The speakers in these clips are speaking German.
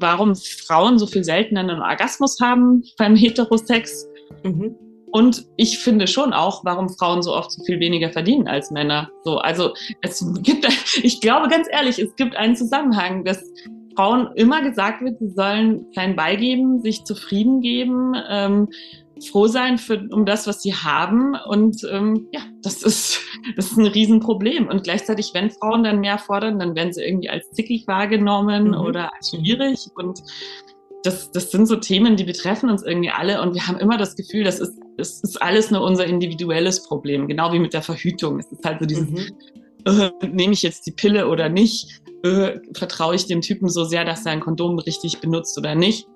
warum Frauen so viel seltener einen Orgasmus haben beim Heterosex. Mhm. Und ich finde schon auch, warum Frauen so oft so viel weniger verdienen als Männer. So, also es gibt, ich glaube ganz ehrlich, es gibt einen Zusammenhang, dass Frauen immer gesagt wird, sie sollen klein beigeben, sich zufrieden geben, ähm, froh sein für, um das, was sie haben. Und ähm, ja, das ist, das ist ein Riesenproblem. Und gleichzeitig, wenn Frauen dann mehr fordern, dann werden sie irgendwie als zickig wahrgenommen mhm. oder als schwierig. Und das, das sind so Themen, die betreffen uns irgendwie alle. Und wir haben immer das Gefühl, das ist, das ist alles nur unser individuelles Problem. Genau wie mit der Verhütung. Es ist halt so dieses, mhm. äh, nehme ich jetzt die Pille oder nicht? Äh, vertraue ich dem Typen so sehr, dass er ein Kondom richtig benutzt oder nicht?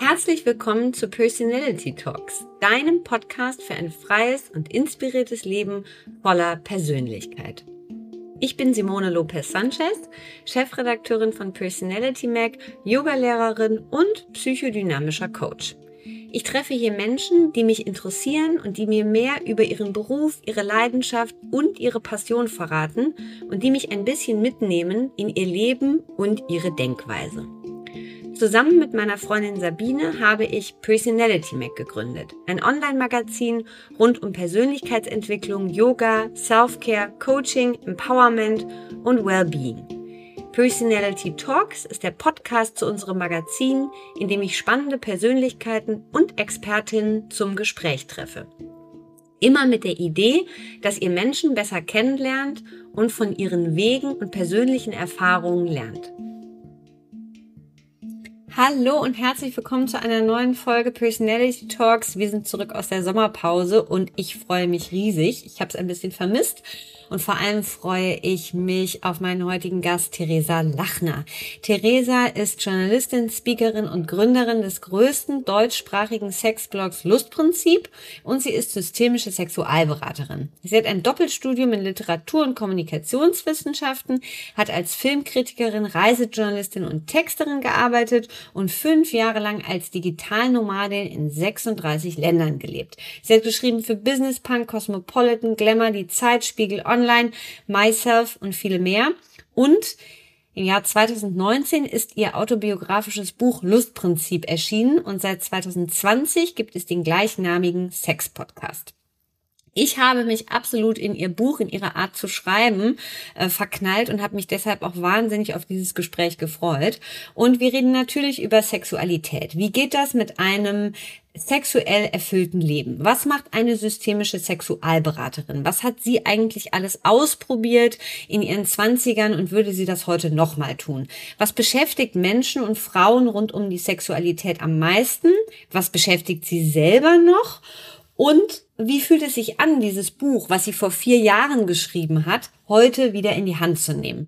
Herzlich willkommen zu Personality Talks, deinem Podcast für ein freies und inspiriertes Leben voller Persönlichkeit. Ich bin Simone Lopez Sanchez, Chefredakteurin von Personality Mag, Yogalehrerin und psychodynamischer Coach. Ich treffe hier Menschen, die mich interessieren und die mir mehr über ihren Beruf, ihre Leidenschaft und ihre Passion verraten und die mich ein bisschen mitnehmen in ihr Leben und ihre Denkweise. Zusammen mit meiner Freundin Sabine habe ich Personality Mac gegründet, ein Online-Magazin rund um Persönlichkeitsentwicklung, Yoga, Self-Care, Coaching, Empowerment und Wellbeing. Personality Talks ist der Podcast zu unserem Magazin, in dem ich spannende Persönlichkeiten und Expertinnen zum Gespräch treffe. Immer mit der Idee, dass ihr Menschen besser kennenlernt und von ihren Wegen und persönlichen Erfahrungen lernt. Hallo und herzlich willkommen zu einer neuen Folge Personality Talks. Wir sind zurück aus der Sommerpause und ich freue mich riesig. Ich habe es ein bisschen vermisst und vor allem freue ich mich auf meinen heutigen Gast, Theresa Lachner. Theresa ist Journalistin, Speakerin und Gründerin des größten deutschsprachigen Sexblogs Lustprinzip und sie ist systemische Sexualberaterin. Sie hat ein Doppelstudium in Literatur- und Kommunikationswissenschaften, hat als Filmkritikerin, Reisejournalistin und Texterin gearbeitet und fünf Jahre lang als Digitalnomadin in 36 Ländern gelebt. Sie hat geschrieben für Business Punk, Cosmopolitan, Glamour, die Zeit, Spiegel Online, Myself und viele mehr. Und im Jahr 2019 ist ihr autobiografisches Buch Lustprinzip erschienen und seit 2020 gibt es den gleichnamigen Sex-Podcast. Ich habe mich absolut in ihr Buch, in ihre Art zu schreiben, äh, verknallt und habe mich deshalb auch wahnsinnig auf dieses Gespräch gefreut. Und wir reden natürlich über Sexualität. Wie geht das mit einem sexuell erfüllten Leben? Was macht eine systemische Sexualberaterin? Was hat sie eigentlich alles ausprobiert in ihren Zwanzigern und würde sie das heute nochmal tun? Was beschäftigt Menschen und Frauen rund um die Sexualität am meisten? Was beschäftigt sie selber noch? Und wie fühlt es sich an, dieses Buch, was sie vor vier Jahren geschrieben hat, heute wieder in die Hand zu nehmen?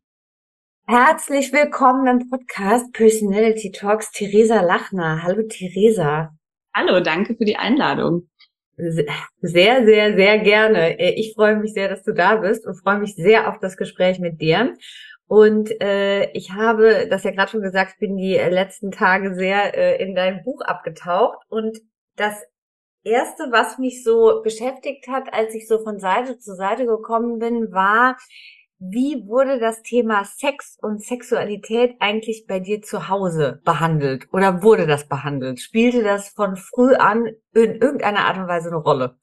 Herzlich willkommen im Podcast Personality Talks, Theresa Lachner. Hallo Theresa. Hallo, danke für die Einladung. Sehr, sehr, sehr gerne. Ich freue mich sehr, dass du da bist und freue mich sehr auf das Gespräch mit dir. Und äh, ich habe, das ja gerade schon gesagt, bin die letzten Tage sehr äh, in dein Buch abgetaucht und das erste, was mich so beschäftigt hat, als ich so von Seite zu Seite gekommen bin, war, wie wurde das Thema Sex und Sexualität eigentlich bei dir zu Hause behandelt? Oder wurde das behandelt? Spielte das von früh an in irgendeiner Art und Weise eine Rolle?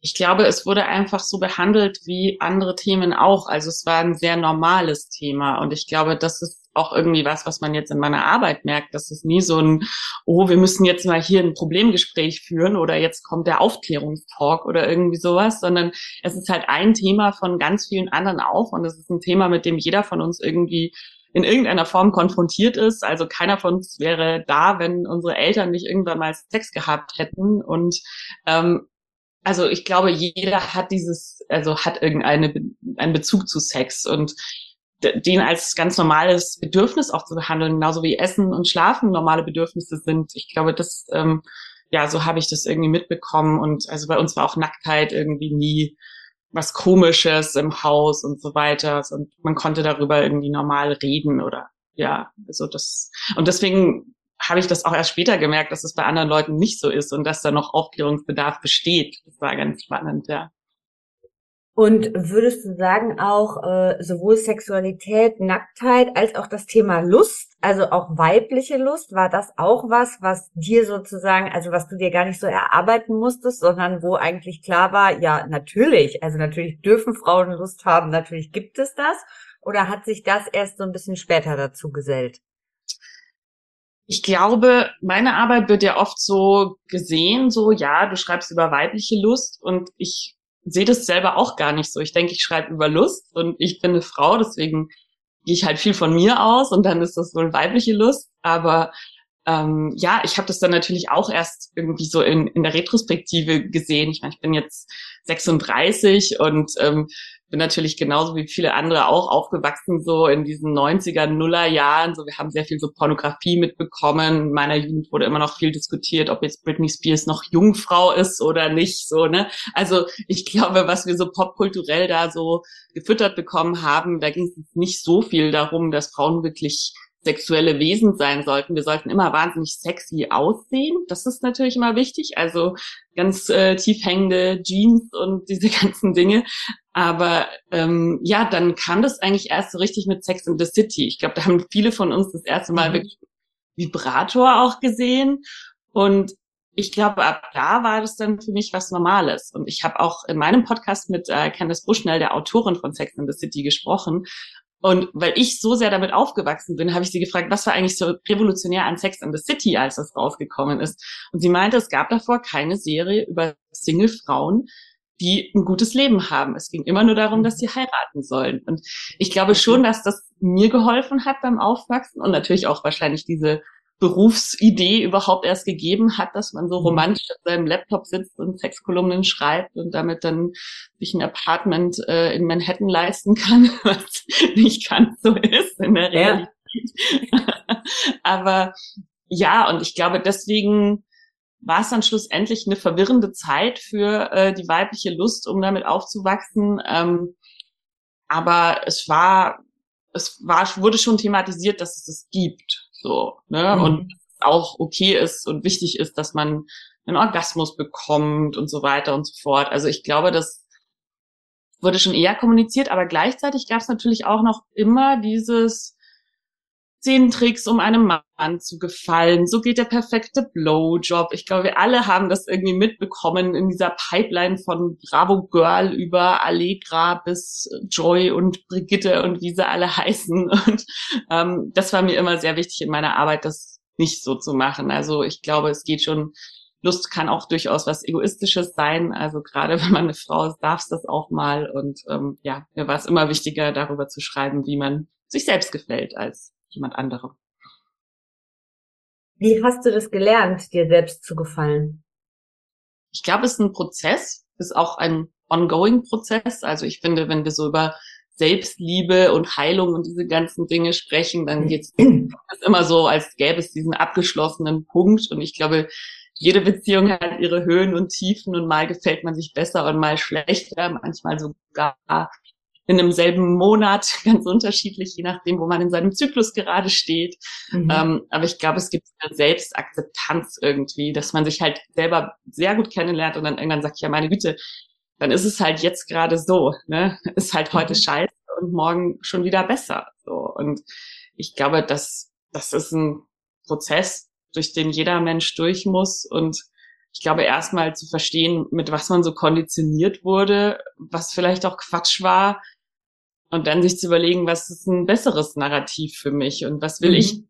Ich glaube, es wurde einfach so behandelt wie andere Themen auch. Also es war ein sehr normales Thema. Und ich glaube, das ist auch irgendwie was, was man jetzt in meiner Arbeit merkt, dass es nie so ein, oh, wir müssen jetzt mal hier ein Problemgespräch führen oder jetzt kommt der Aufklärungstalk oder irgendwie sowas, sondern es ist halt ein Thema von ganz vielen anderen auch und es ist ein Thema, mit dem jeder von uns irgendwie in irgendeiner Form konfrontiert ist. Also keiner von uns wäre da, wenn unsere Eltern nicht irgendwann mal Sex gehabt hätten. Und ähm, also ich glaube, jeder hat dieses, also hat irgendeine einen Bezug zu Sex und den als ganz normales Bedürfnis auch zu behandeln, genauso wie Essen und Schlafen normale Bedürfnisse sind. Ich glaube, das, ähm, ja, so habe ich das irgendwie mitbekommen. Und also bei uns war auch Nacktheit irgendwie nie was Komisches im Haus und so weiter. Und man konnte darüber irgendwie normal reden oder ja, also das. Und deswegen habe ich das auch erst später gemerkt, dass es bei anderen Leuten nicht so ist und dass da noch Aufklärungsbedarf besteht. Das war ganz spannend, ja. Und würdest du sagen, auch äh, sowohl Sexualität, Nacktheit als auch das Thema Lust, also auch weibliche Lust, war das auch was, was dir sozusagen, also was du dir gar nicht so erarbeiten musstest, sondern wo eigentlich klar war, ja, natürlich, also natürlich dürfen Frauen Lust haben, natürlich gibt es das. Oder hat sich das erst so ein bisschen später dazu gesellt? Ich glaube, meine Arbeit wird ja oft so gesehen, so, ja, du schreibst über weibliche Lust und ich sehe das selber auch gar nicht so. Ich denke, ich schreibe über Lust und ich bin eine Frau, deswegen gehe ich halt viel von mir aus und dann ist das wohl weibliche Lust. Aber ähm, ja, ich habe das dann natürlich auch erst irgendwie so in, in der Retrospektive gesehen. Ich meine, ich bin jetzt 36 und ähm, bin natürlich genauso wie viele andere auch aufgewachsen so in diesen 90er, Nuller Jahren. So, wir haben sehr viel so Pornografie mitbekommen. In meiner Jugend wurde immer noch viel diskutiert, ob jetzt Britney Spears noch Jungfrau ist oder nicht, so, ne? Also, ich glaube, was wir so popkulturell da so gefüttert bekommen haben, da ging es nicht so viel darum, dass Frauen wirklich sexuelle Wesen sein sollten. Wir sollten immer wahnsinnig sexy aussehen. Das ist natürlich immer wichtig. Also ganz äh, tief hängende Jeans und diese ganzen Dinge. Aber ähm, ja, dann kam das eigentlich erst so richtig mit Sex in the City. Ich glaube, da haben viele von uns das erste Mal mhm. wirklich Vibrator auch gesehen. Und ich glaube, ab da war das dann für mich was Normales. Und ich habe auch in meinem Podcast mit äh, Candice Bushnell, der Autorin von Sex in the City, gesprochen. Und weil ich so sehr damit aufgewachsen bin, habe ich sie gefragt, was war eigentlich so revolutionär an Sex in the City, als das rausgekommen ist. Und sie meinte, es gab davor keine Serie über Single-Frauen, die ein gutes Leben haben. Es ging immer nur darum, dass sie heiraten sollen. Und ich glaube schon, dass das mir geholfen hat beim Aufwachsen und natürlich auch wahrscheinlich diese Berufsidee überhaupt erst gegeben hat, dass man so mhm. romantisch auf seinem Laptop sitzt und Sexkolumnen schreibt und damit dann sich ein Apartment äh, in Manhattan leisten kann, was nicht ganz so ist in der Realität. Ja. Aber ja, und ich glaube, deswegen war es dann schlussendlich eine verwirrende Zeit für äh, die weibliche Lust, um damit aufzuwachsen. Ähm, aber es war, es war, wurde schon thematisiert, dass es es gibt. So, ne? Mhm. Und auch okay ist und wichtig ist, dass man einen Orgasmus bekommt und so weiter und so fort. Also ich glaube, das wurde schon eher kommuniziert, aber gleichzeitig gab es natürlich auch noch immer dieses zehn Tricks, um einem Mann zu gefallen. So geht der perfekte Blowjob. Ich glaube, wir alle haben das irgendwie mitbekommen in dieser Pipeline von Bravo Girl über Allegra bis Joy und Brigitte und wie sie alle heißen. Und ähm, das war mir immer sehr wichtig in meiner Arbeit, das nicht so zu machen. Also ich glaube, es geht schon Lust kann auch durchaus was Egoistisches sein. Also gerade wenn man eine Frau ist, darf es das auch mal. Und ähm, ja, mir war es immer wichtiger, darüber zu schreiben, wie man sich selbst gefällt, als jemand anderem. Wie hast du das gelernt, dir selbst zu gefallen? Ich glaube, es ist ein Prozess, ist auch ein ongoing Prozess. Also ich finde, wenn wir so über Selbstliebe und Heilung und diese ganzen Dinge sprechen, dann geht es immer so, als gäbe es diesen abgeschlossenen Punkt. Und ich glaube, jede Beziehung hat ihre Höhen und Tiefen und mal gefällt man sich besser und mal schlechter, manchmal sogar in einem selben Monat, ganz unterschiedlich, je nachdem, wo man in seinem Zyklus gerade steht. Mhm. Ähm, aber ich glaube, es gibt eine Selbstakzeptanz irgendwie, dass man sich halt selber sehr gut kennenlernt und dann irgendwann sagt, ja, meine Güte, dann ist es halt jetzt gerade so, ne? Ist halt heute mhm. scheiße und morgen schon wieder besser. So. Und ich glaube, dass das ist ein Prozess, durch den jeder Mensch durch muss und ich glaube, erstmal zu verstehen, mit was man so konditioniert wurde, was vielleicht auch Quatsch war, und dann sich zu überlegen, was ist ein besseres Narrativ für mich und was will mhm. ich,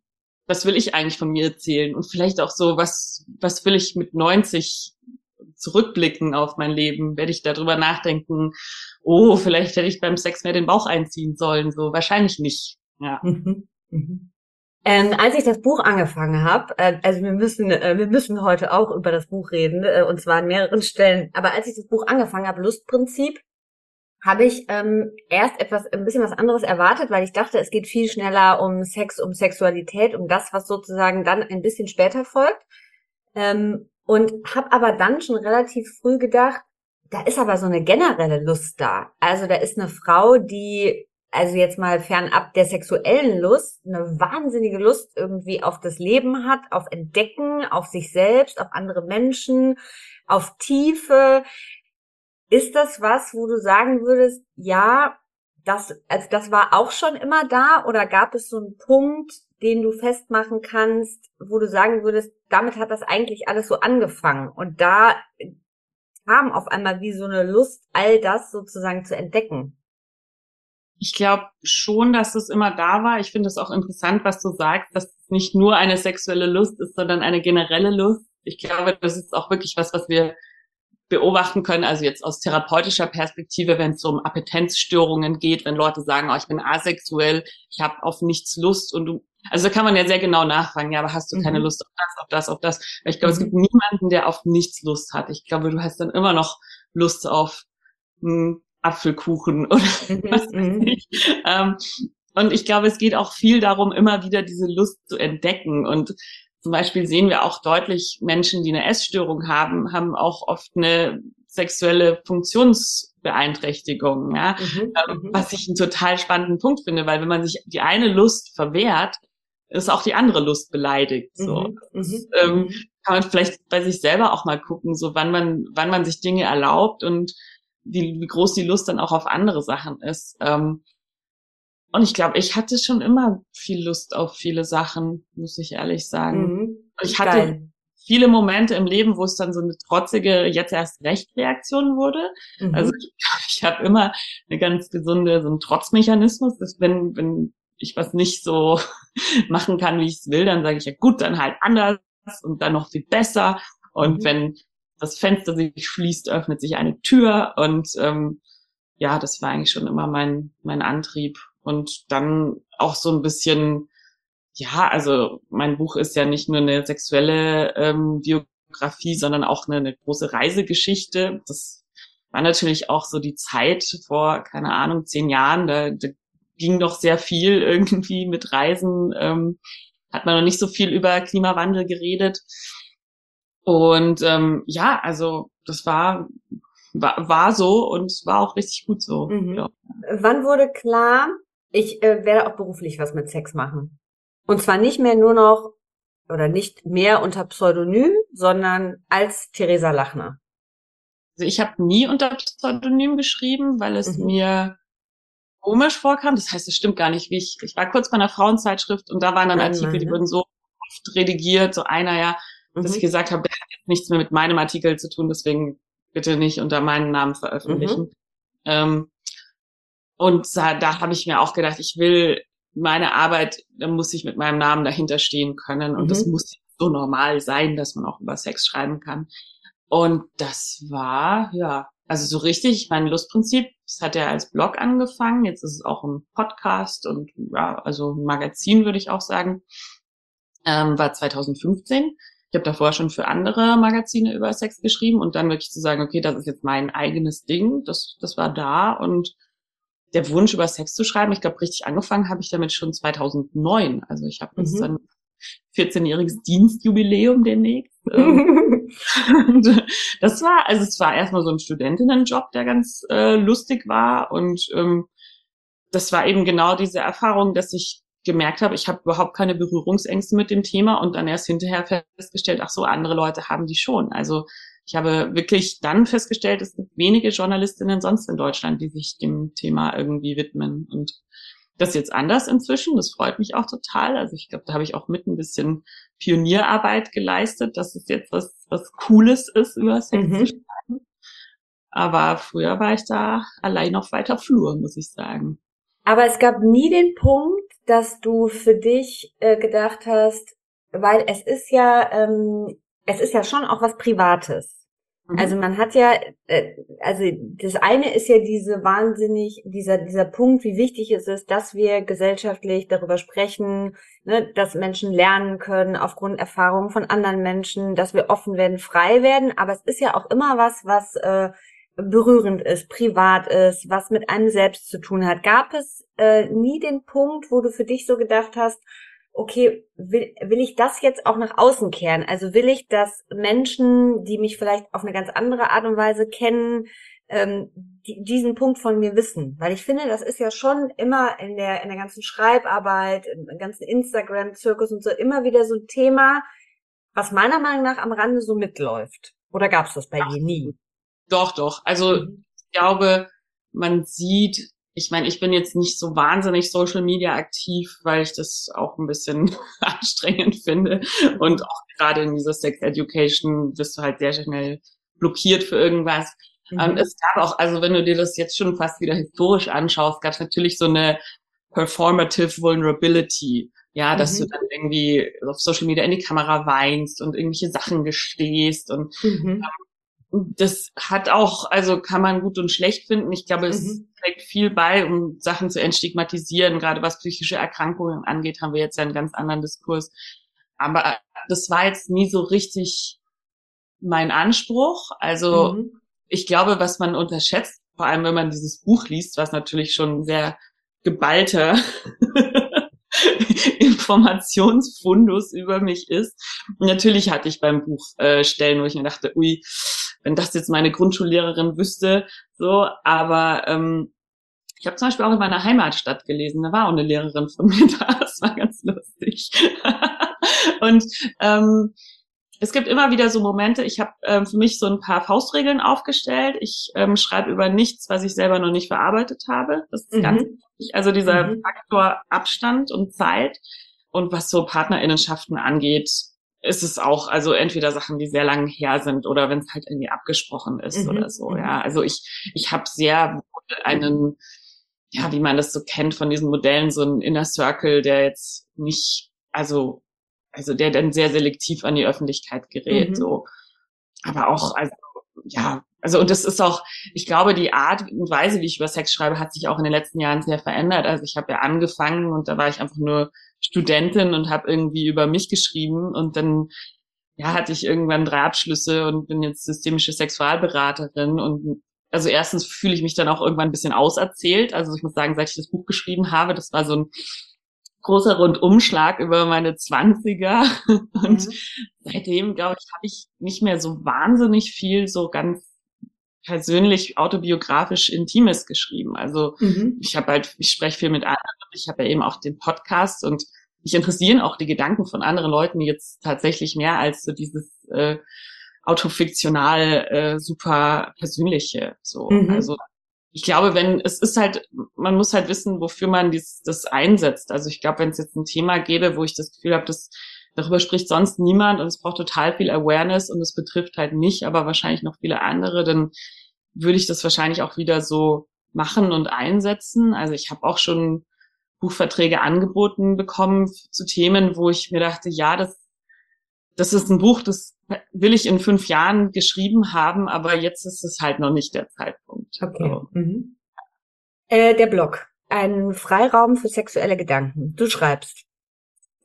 was will ich eigentlich von mir erzählen und vielleicht auch so, was, was will ich mit 90 zurückblicken auf mein Leben? Werde ich darüber nachdenken, oh, vielleicht hätte ich beim Sex mehr den Bauch einziehen sollen, so wahrscheinlich nicht, ja. Mhm. Mhm. Ähm, als ich das Buch angefangen habe, äh, also wir müssen, äh, wir müssen heute auch über das Buch reden, äh, und zwar an mehreren Stellen. Aber als ich das Buch angefangen habe, Lustprinzip, habe ich ähm, erst etwas ein bisschen was anderes erwartet, weil ich dachte, es geht viel schneller um Sex, um Sexualität, um das, was sozusagen dann ein bisschen später folgt. Ähm, und habe aber dann schon relativ früh gedacht, da ist aber so eine generelle Lust da. Also da ist eine Frau, die also jetzt mal fernab der sexuellen Lust, eine wahnsinnige Lust irgendwie auf das Leben hat, auf Entdecken, auf sich selbst, auf andere Menschen, auf Tiefe, Ist das was, wo du sagen würdest, ja, das, also das war auch schon immer da oder gab es so einen Punkt, den du festmachen kannst, wo du sagen würdest, damit hat das eigentlich alles so angefangen und da kam auf einmal wie so eine Lust, all das sozusagen zu entdecken? Ich glaube schon, dass es immer da war. Ich finde es auch interessant, was du sagst, dass es nicht nur eine sexuelle Lust ist, sondern eine generelle Lust. Ich glaube, das ist auch wirklich was, was wir beobachten können, also jetzt aus therapeutischer Perspektive, wenn es um Appetenzstörungen geht, wenn Leute sagen, oh, ich bin asexuell, ich habe auf nichts Lust und du, also da kann man ja sehr genau nachfragen, ja, aber hast du mhm. keine Lust auf das, auf das, auf das? Weil ich glaube, mhm. es gibt niemanden, der auf nichts Lust hat. Ich glaube, du hast dann immer noch Lust auf einen Apfelkuchen oder mhm. was weiß mhm. ich. Ähm, und ich glaube, es geht auch viel darum, immer wieder diese Lust zu entdecken und zum Beispiel sehen wir auch deutlich, Menschen, die eine Essstörung haben, haben auch oft eine sexuelle Funktionsbeeinträchtigung, ja, mhm, ähm, mhm. was ich einen total spannenden Punkt finde, weil wenn man sich die eine Lust verwehrt, ist auch die andere Lust beleidigt. So. Mhm, das, mhm, ähm, mhm. kann man vielleicht bei sich selber auch mal gucken, so wann man, wann man sich Dinge erlaubt und wie, wie groß die Lust dann auch auf andere Sachen ist. Ähm, und ich glaube, ich hatte schon immer viel Lust auf viele Sachen, muss ich ehrlich sagen. Mhm. Ich hatte Geil. viele Momente im Leben, wo es dann so eine trotzige, jetzt erst recht Reaktion wurde. Mhm. Also ich, ich habe immer eine ganz gesunde, so einen Trotzmechanismus, dass wenn, wenn ich was nicht so machen kann, wie ich es will, dann sage ich ja gut, dann halt anders und dann noch viel besser. Und mhm. wenn das Fenster sich schließt, öffnet sich eine Tür und ähm, ja, das war eigentlich schon immer mein, mein Antrieb und dann auch so ein bisschen, ja, also mein Buch ist ja nicht nur eine sexuelle ähm, Biografie, sondern auch eine, eine große Reisegeschichte. Das war natürlich auch so die Zeit vor, keine Ahnung, zehn Jahren, da, da ging doch sehr viel irgendwie mit Reisen, ähm, hat man noch nicht so viel über Klimawandel geredet. Und ähm, ja, also das war, war, war so und war auch richtig gut so. Mhm. Ja. Wann wurde klar, ich äh, werde auch beruflich was mit Sex machen. Und zwar nicht mehr nur noch oder nicht mehr unter Pseudonym, sondern als Theresa Lachner. Also ich habe nie unter Pseudonym geschrieben, weil es mhm. mir komisch vorkam. Das heißt, es stimmt gar nicht, wie ich. Ich war kurz bei einer Frauenzeitschrift und da waren dann Artikel, die wurden so oft redigiert, so einer ja, mhm. dass ich gesagt habe, der hat jetzt nichts mehr mit meinem Artikel zu tun, deswegen bitte nicht unter meinem Namen veröffentlichen. Mhm. Ähm, und da, da habe ich mir auch gedacht, ich will meine Arbeit, da muss ich mit meinem Namen dahinter stehen können. Und mhm. das muss so normal sein, dass man auch über Sex schreiben kann. Und das war, ja, also so richtig, mein Lustprinzip, das hat ja als Blog angefangen. Jetzt ist es auch ein Podcast und ja, also ein Magazin, würde ich auch sagen. Ähm, war 2015. Ich habe davor schon für andere Magazine über Sex geschrieben und dann wirklich zu sagen, okay, das ist jetzt mein eigenes Ding, das, das war da und der Wunsch, über Sex zu schreiben, ich glaube, richtig angefangen habe ich damit schon 2009. Also ich habe jetzt mhm. ein 14-jähriges Dienstjubiläum demnächst. Ähm, das war, also es war erstmal so ein Studentinnenjob, der ganz äh, lustig war. Und ähm, das war eben genau diese Erfahrung, dass ich gemerkt habe, ich habe überhaupt keine Berührungsängste mit dem Thema und dann erst hinterher festgestellt, ach so, andere Leute haben die schon. Also ich habe wirklich dann festgestellt, es gibt wenige Journalistinnen sonst in Deutschland, die sich dem Thema irgendwie widmen. Und das ist jetzt anders inzwischen. Das freut mich auch total. Also ich glaube, da habe ich auch mit ein bisschen Pionierarbeit geleistet, dass es jetzt was, was Cooles ist, über Sex mhm. zu schreiben. Aber früher war ich da allein auf weiter Flur, muss ich sagen. Aber es gab nie den Punkt, dass du für dich äh, gedacht hast, weil es ist ja, ähm, es ist ja schon auch was Privates. Also mhm. man hat ja, äh, also das eine ist ja diese wahnsinnig, dieser, dieser Punkt, wie wichtig es ist, dass wir gesellschaftlich darüber sprechen, ne, dass Menschen lernen können aufgrund Erfahrungen von anderen Menschen, dass wir offen werden, frei werden. Aber es ist ja auch immer was, was äh, berührend ist, privat ist, was mit einem selbst zu tun hat. Gab es äh, nie den Punkt, wo du für dich so gedacht hast, okay, will, will ich das jetzt auch nach außen kehren? Also will ich, dass Menschen, die mich vielleicht auf eine ganz andere Art und Weise kennen, ähm, die, diesen Punkt von mir wissen? Weil ich finde, das ist ja schon immer in der, in der ganzen Schreibarbeit, im ganzen Instagram-Zirkus und so immer wieder so ein Thema, was meiner Meinung nach am Rande so mitläuft. Oder gab es das bei dir nie? Doch, doch. Also mhm. ich glaube, man sieht, ich meine, ich bin jetzt nicht so wahnsinnig Social Media aktiv, weil ich das auch ein bisschen anstrengend finde. Und auch gerade in dieser Sex Education wirst du halt sehr schnell blockiert für irgendwas. Ähm, mhm. es gab auch, also wenn du dir das jetzt schon fast wieder historisch anschaust, gab es natürlich so eine performative Vulnerability. Ja, dass mhm. du dann irgendwie auf Social Media in die Kamera weinst und irgendwelche Sachen gestehst und mhm. ähm, das hat auch, also kann man gut und schlecht finden. Ich glaube, es mhm. trägt viel bei, um Sachen zu entstigmatisieren. Gerade was psychische Erkrankungen angeht, haben wir jetzt ja einen ganz anderen Diskurs. Aber das war jetzt nie so richtig mein Anspruch. Also mhm. ich glaube, was man unterschätzt, vor allem wenn man dieses Buch liest, was natürlich schon sehr geballter Informationsfundus über mich ist. Natürlich hatte ich beim Buch äh, Stellen, wo ich mir dachte, ui, wenn das jetzt meine Grundschullehrerin wüsste, so, aber ähm, ich habe zum Beispiel auch in meiner Heimatstadt gelesen, da war auch eine Lehrerin von mir da, das war ganz lustig. und ähm, es gibt immer wieder so Momente, ich habe ähm, für mich so ein paar Faustregeln aufgestellt. Ich ähm, schreibe über nichts, was ich selber noch nicht verarbeitet habe. Das ist mhm. ganz wichtig. Also dieser mhm. Faktor Abstand und Zeit. Und was so Partnerinnenschaften angeht, ist es auch, also entweder Sachen, die sehr lang her sind oder wenn es halt irgendwie abgesprochen ist mhm. oder so. Ja, mhm. also ich, ich habe sehr einen, ja, wie man das so kennt von diesen Modellen, so ein Inner Circle, der jetzt nicht, also also der dann sehr selektiv an die Öffentlichkeit gerät, mhm. so. Aber auch, also, ja, also, und das ist auch, ich glaube, die Art und Weise, wie ich über Sex schreibe, hat sich auch in den letzten Jahren sehr verändert. Also ich habe ja angefangen und da war ich einfach nur Studentin und habe irgendwie über mich geschrieben und dann ja, hatte ich irgendwann drei Abschlüsse und bin jetzt systemische Sexualberaterin und also erstens fühle ich mich dann auch irgendwann ein bisschen auserzählt. Also ich muss sagen, seit ich das Buch geschrieben habe, das war so ein großer Rundumschlag über meine Zwanziger. Und mhm. seitdem, glaube ich, habe ich nicht mehr so wahnsinnig viel so ganz persönlich autobiografisch Intimes geschrieben. Also mhm. ich habe halt, ich spreche viel mit anderen, ich habe ja eben auch den Podcast und mich interessieren auch die Gedanken von anderen Leuten jetzt tatsächlich mehr als so dieses äh, autofiktional äh, super persönliche. So, mhm. also ich glaube, wenn es ist halt, man muss halt wissen, wofür man dies, das einsetzt. Also ich glaube, wenn es jetzt ein Thema gäbe, wo ich das Gefühl habe, dass darüber spricht sonst niemand und es braucht total viel Awareness und es betrifft halt nicht, aber wahrscheinlich noch viele andere, dann würde ich das wahrscheinlich auch wieder so machen und einsetzen. Also ich habe auch schon Buchverträge angeboten bekommen zu Themen, wo ich mir dachte, ja, das das ist ein Buch, das will ich in fünf Jahren geschrieben haben, aber jetzt ist es halt noch nicht der Zeitpunkt. Okay. So. Mhm. Äh, der Blog. Ein Freiraum für sexuelle Gedanken. Du schreibst.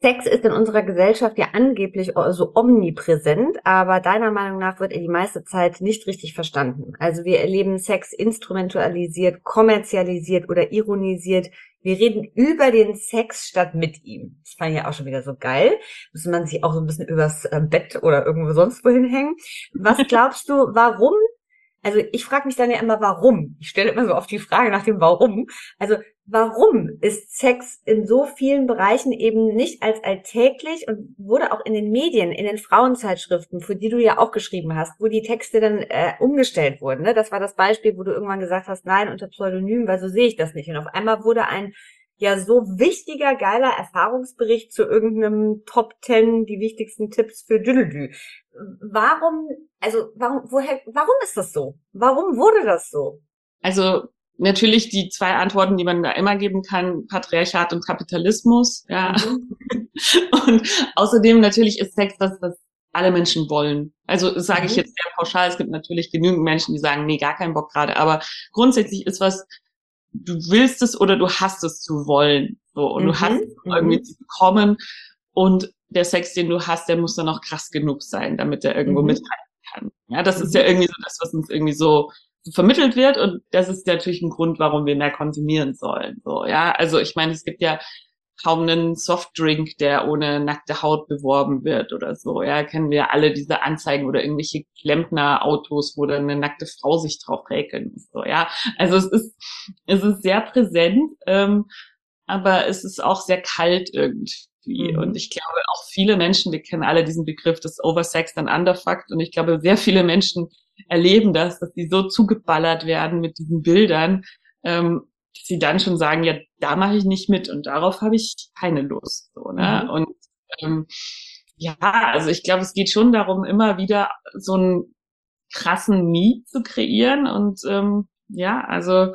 Sex ist in unserer Gesellschaft ja angeblich so omnipräsent, aber deiner Meinung nach wird er die meiste Zeit nicht richtig verstanden. Also wir erleben Sex instrumentalisiert, kommerzialisiert oder ironisiert, wir reden über den Sex statt mit ihm. Das fand ich ja auch schon wieder so geil. Muss man sich auch so ein bisschen übers äh, Bett oder irgendwo sonst wohin hängen. Was glaubst du, warum? Also ich frage mich dann ja immer, warum? Ich stelle immer so oft die Frage nach dem Warum. Also warum ist Sex in so vielen Bereichen eben nicht als alltäglich und wurde auch in den Medien, in den Frauenzeitschriften, für die du ja auch geschrieben hast, wo die Texte dann äh, umgestellt wurden. Ne? Das war das Beispiel, wo du irgendwann gesagt hast, nein, unter Pseudonym, weil so sehe ich das nicht. Und auf einmal wurde ein ja so wichtiger, geiler Erfahrungsbericht zu irgendeinem Top Ten, die wichtigsten Tipps für Düdelü. Warum, also warum, woher, warum ist das so? Warum wurde das so? Also natürlich die zwei Antworten, die man da immer geben kann, Patriarchat und Kapitalismus, ja. Mhm. Und außerdem natürlich ist Sex das, was alle Menschen wollen. Also das sage ich mhm. jetzt sehr pauschal. Es gibt natürlich genügend Menschen, die sagen, nee, gar keinen Bock gerade. Aber grundsätzlich ist was, du willst es oder du hast es zu wollen. So, und mhm. du hast es irgendwie mhm. zu bekommen. Und der Sex, den du hast, der muss dann auch krass genug sein, damit er irgendwo mhm. mithalten kann. Ja, das ist ja mhm. irgendwie so das, was uns irgendwie so vermittelt wird und das ist natürlich ein Grund, warum wir mehr konsumieren sollen. So, ja, also ich meine, es gibt ja kaum einen Softdrink, der ohne nackte Haut beworben wird oder so. Ja, kennen wir alle diese Anzeigen oder irgendwelche Klempner-Autos, wo dann eine nackte Frau sich drauf räkeln muss. So, ja, also es ist, es ist sehr präsent, ähm, aber es ist auch sehr kalt irgendwie. Mhm. Und ich glaube, auch viele Menschen, wir kennen alle diesen Begriff des Oversexed and Underfucked. Und ich glaube, sehr viele Menschen erleben das, dass die so zugeballert werden mit diesen Bildern, ähm, sie dann schon sagen, ja, da mache ich nicht mit und darauf habe ich keine Lust. So, ne? Mhm. Und ähm, ja, also ich glaube, es geht schon darum, immer wieder so einen krassen Need zu kreieren und ähm, ja, also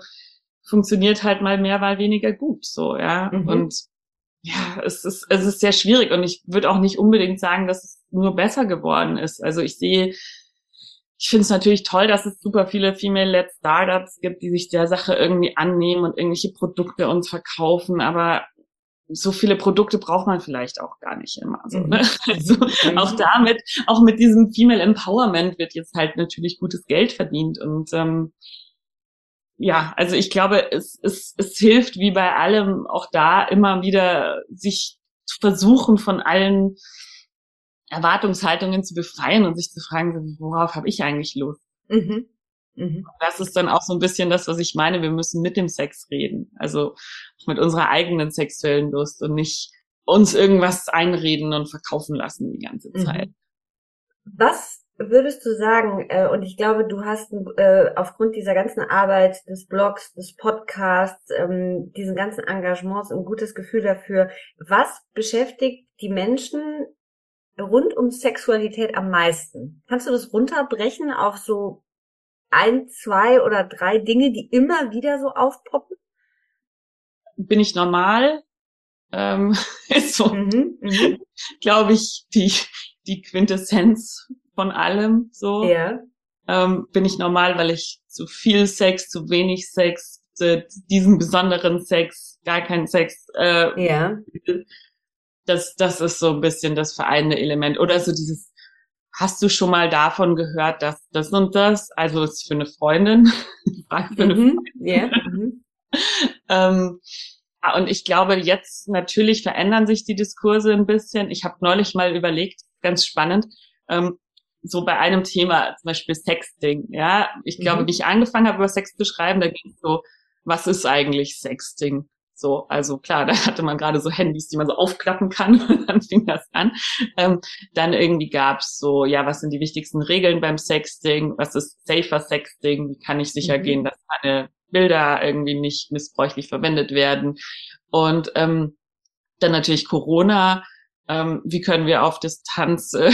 funktioniert halt mal mehr, mal weniger gut, so, ja. Mhm. Und ja, es ist, es ist sehr schwierig und ich würde auch nicht unbedingt sagen, dass es nur besser geworden ist. Also ich sehe, ich finde es natürlich toll, dass es super viele Female-led Startups gibt, die sich der Sache irgendwie annehmen und irgendwelche Produkte uns verkaufen, aber so viele Produkte braucht man vielleicht auch gar nicht immer so. Ne? Mhm. Also mhm. auch damit, auch mit diesem Female Empowerment wird jetzt halt natürlich gutes Geld verdient und ähm, ja, also ich glaube, es, es, es hilft wie bei allem auch da immer wieder sich zu versuchen von allen Erwartungshaltungen zu befreien und sich zu fragen, worauf habe ich eigentlich Lust? Mhm. Mhm. Das ist dann auch so ein bisschen das, was ich meine. Wir müssen mit dem Sex reden. Also mit unserer eigenen sexuellen Lust und nicht uns irgendwas einreden und verkaufen lassen die ganze mhm. Zeit. Was würdest du sagen, äh, und ich glaube, du hast äh, aufgrund dieser ganzen Arbeit des Blogs, des Podcasts, ähm, diesen ganzen Engagements ein gutes Gefühl dafür, was beschäftigt die Menschen rund um Sexualität am meisten? Kannst du das runterbrechen auf so ein, zwei oder drei Dinge, die immer wieder so aufpoppen? Bin ich normal? Ähm, ist so, mhm, mh. glaube ich, die, die Quintessenz von allem so. Ja. Ähm, bin ich normal, weil ich zu viel Sex, zu wenig Sex, diesen besonderen Sex, gar keinen Sex. Äh, ja. Das, das ist so ein bisschen das vereinende Element. Oder so dieses, hast du schon mal davon gehört, dass das und das, also ist für eine Freundin, Frage für eine mhm. Freundin. Yeah. Mhm. ähm, und ich glaube, jetzt natürlich verändern sich die Diskurse ein bisschen. Ich habe neulich mal überlegt, ganz spannend, ähm, so bei einem Thema, zum Beispiel Sexting, ja. Ich glaube, mhm. wie ich angefangen habe, über Sex zu schreiben, da ging es so, was ist eigentlich Sexting? So, also klar, da hatte man gerade so Handys, die man so aufklappen kann und dann fing das an. Ähm, dann irgendwie gab's so, ja, was sind die wichtigsten Regeln beim Sexting? Was ist safer Sexting? Wie kann ich sicher mhm. gehen, dass meine Bilder irgendwie nicht missbräuchlich verwendet werden? Und ähm, dann natürlich Corona. Ähm, wie können wir auf Distanz äh,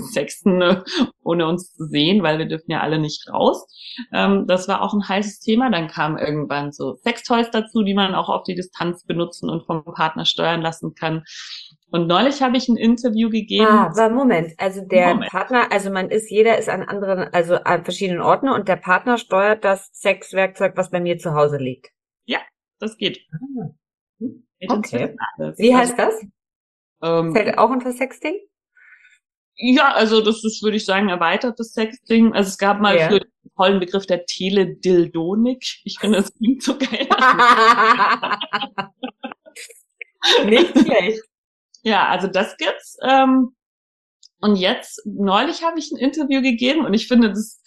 sexten, äh, ohne uns zu sehen, weil wir dürfen ja alle nicht raus. Ähm, das war auch ein heißes Thema. Dann kamen irgendwann so Sextoys dazu, die man auch auf die Distanz benutzen und vom Partner steuern lassen kann. Und neulich habe ich ein Interview gegeben. Ah, aber Moment, also der Moment. Partner, also man ist, jeder ist an anderen, also an verschiedenen Orten und der Partner steuert das Sexwerkzeug, was bei mir zu Hause liegt. Ja, das geht. Ah. Okay. Wie heißt das? Ähm, Fällt auch unter Sexting? Ja, also das ist, würde ich sagen, erweitertes Sexting. Also es gab mal ja. für den tollen Begriff der Teledildonik. Ich finde, das klingt so geil. Nicht schlecht. Ja, also das gibt's. Ähm, und jetzt, neulich habe ich ein Interview gegeben und ich finde, das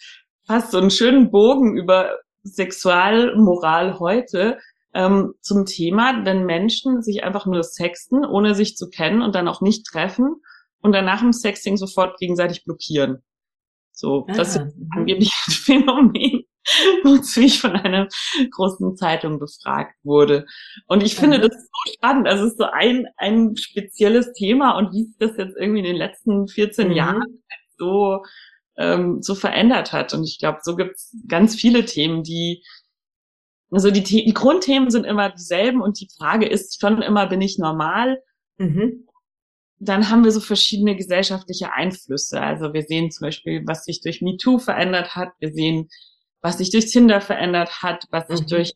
passt so einen schönen Bogen über Sexualmoral heute ähm, zum Thema, wenn Menschen sich einfach nur sexten, ohne sich zu kennen und dann auch nicht treffen und danach im Sexting sofort gegenseitig blockieren. So, ah, das ist mhm. angeblich ein Phänomen, wozu ich von einer großen Zeitung befragt wurde. Und ich finde das so spannend. Also es ist so ein, ein spezielles Thema und wie sich das jetzt irgendwie in den letzten 14 mhm. Jahren so, ähm, so verändert hat. Und ich glaube, so gibt es ganz viele Themen, die also die, die Grundthemen sind immer dieselben und die Frage ist schon immer, bin ich normal? Mhm dann haben wir so verschiedene gesellschaftliche Einflüsse. Also wir sehen zum Beispiel, was sich durch MeToo verändert hat. Wir sehen, was sich durch Tinder verändert hat, was sich mhm. durch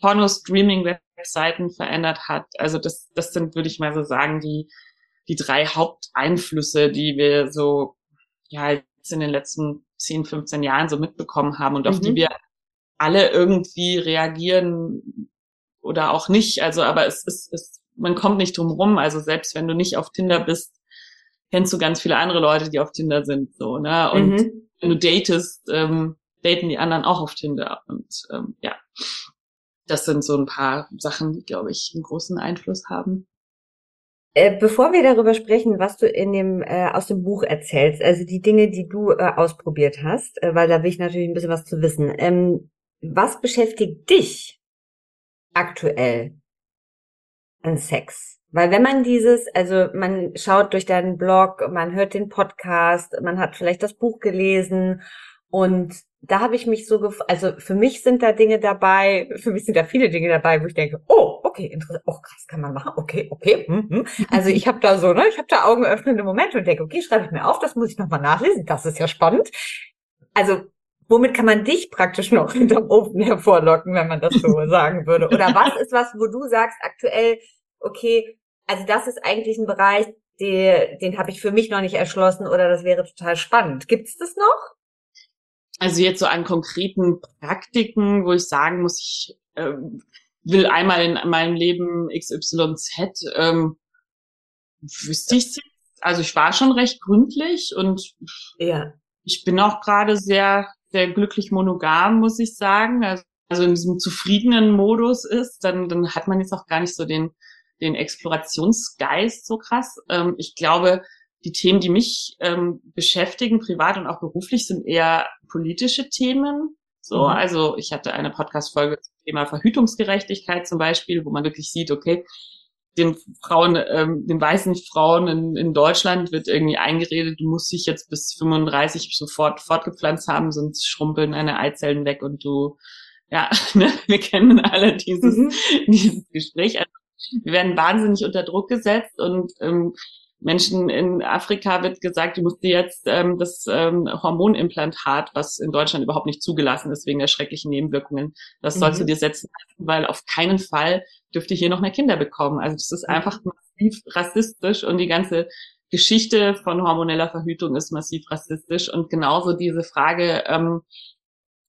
Porno-Streaming-Webseiten verändert hat. Also das, das sind, würde ich mal so sagen, die, die drei Haupteinflüsse, die wir so, ja, jetzt in den letzten 10, 15 Jahren so mitbekommen haben und auf die mhm. wir alle irgendwie reagieren oder auch nicht. Also, aber es ist, es man kommt nicht drum rum. Also selbst wenn du nicht auf Tinder bist, kennst du ganz viele andere Leute, die auf Tinder sind, so, ne? Und mhm. wenn du datest, ähm, daten die anderen auch auf Tinder. Und ähm, ja, das sind so ein paar Sachen, die, glaube ich, einen großen Einfluss haben. Äh, bevor wir darüber sprechen, was du in dem äh, aus dem Buch erzählst, also die Dinge, die du äh, ausprobiert hast, äh, weil da will ich natürlich ein bisschen was zu wissen. Ähm, was beschäftigt dich aktuell Sex? Weil wenn man dieses, also man schaut durch deinen Blog, man hört den Podcast, man hat vielleicht das Buch gelesen und da habe ich mich so, gef also für mich sind da Dinge dabei, für mich sind da viele Dinge dabei, wo ich denke, oh, okay, interessant, oh krass, kann man machen, okay, okay. Hm, hm. Also ich habe da so, ne, ich habe da augenöffnende Momente und denke, okay, schreibe ich mir auf, das muss ich nochmal nachlesen, das ist ja spannend. Also womit kann man dich praktisch noch hinterm Ofen hervorlocken, wenn man das so sagen würde? Oder was ist was, wo du sagst aktuell, okay, also das ist eigentlich ein Bereich, den, den habe ich für mich noch nicht erschlossen oder das wäre total spannend. Gibt's das noch? Also jetzt so an konkreten Praktiken, wo ich sagen muss, ich äh, will einmal in meinem Leben XYZ, ähm, wüsste ich Also ich war schon recht gründlich und ja. ich bin auch gerade sehr, sehr glücklich monogam, muss ich sagen. Also, also in diesem zufriedenen Modus ist, dann, dann hat man jetzt auch gar nicht so den, den Explorationsgeist so krass. Ähm, ich glaube, die Themen, die mich ähm, beschäftigen, privat und auch beruflich, sind eher politische Themen. So, mhm. also ich hatte eine Podcast-Folge zum Thema Verhütungsgerechtigkeit zum Beispiel, wo man wirklich sieht, okay, den Frauen, ähm, den weißen Frauen in, in Deutschland wird irgendwie eingeredet, du musst dich jetzt bis 35 sofort fortgepflanzt haben, sonst schrumpeln deine Eizellen weg und du, ja, ne, wir kennen alle dieses, mhm. dieses Gespräch. Also, wir werden wahnsinnig unter Druck gesetzt und ähm, Menschen in Afrika wird gesagt, du musst dir jetzt ähm, das ähm, Hormonimplantat, was in Deutschland überhaupt nicht zugelassen ist wegen der schrecklichen Nebenwirkungen, das sollst mhm. du dir setzen, weil auf keinen Fall dürfte hier noch mehr Kinder bekommen. Also das ist einfach massiv rassistisch und die ganze Geschichte von hormoneller Verhütung ist massiv rassistisch und genauso diese Frage, ähm,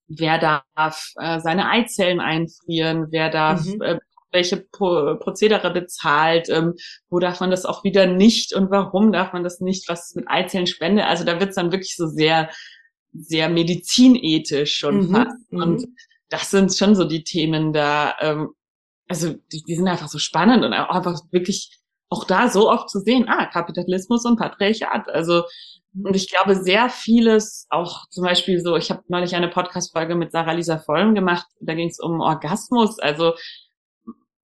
wer darf äh, seine Eizellen einfrieren, wer darf mhm. äh, welche Pro Prozedere bezahlt, ähm, wo darf man das auch wieder nicht und warum darf man das nicht, was mit Eizellenspende, also da wird's dann wirklich so sehr, sehr medizinethisch schon mhm, fast. Mhm. Und das sind schon so die Themen da, ähm, also die, die sind einfach so spannend und auch einfach wirklich auch da so oft zu sehen, ah, Kapitalismus und Patriarchat. Also und ich glaube, sehr vieles, auch zum Beispiel so, ich habe neulich eine Podcast-Folge mit Sarah Lisa Vollm gemacht, da ging es um Orgasmus. Also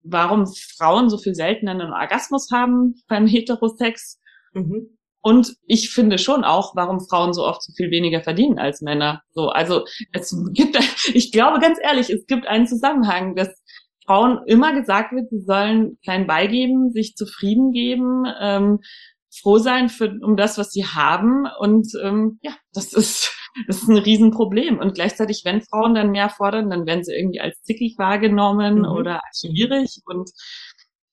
warum Frauen so viel seltener einen Orgasmus haben beim Heterosex. Mhm. Und ich finde schon auch, warum Frauen so oft so viel weniger verdienen als Männer. So, also es gibt, ich glaube ganz ehrlich, es gibt einen Zusammenhang, dass Frauen immer gesagt wird, sie sollen klein beigeben, sich zufrieden geben, ähm, froh sein für, um das, was sie haben. Und ähm, ja, das ist, das ist ein Riesenproblem. Und gleichzeitig, wenn Frauen dann mehr fordern, dann werden sie irgendwie als zickig wahrgenommen mhm. oder als schwierig. Und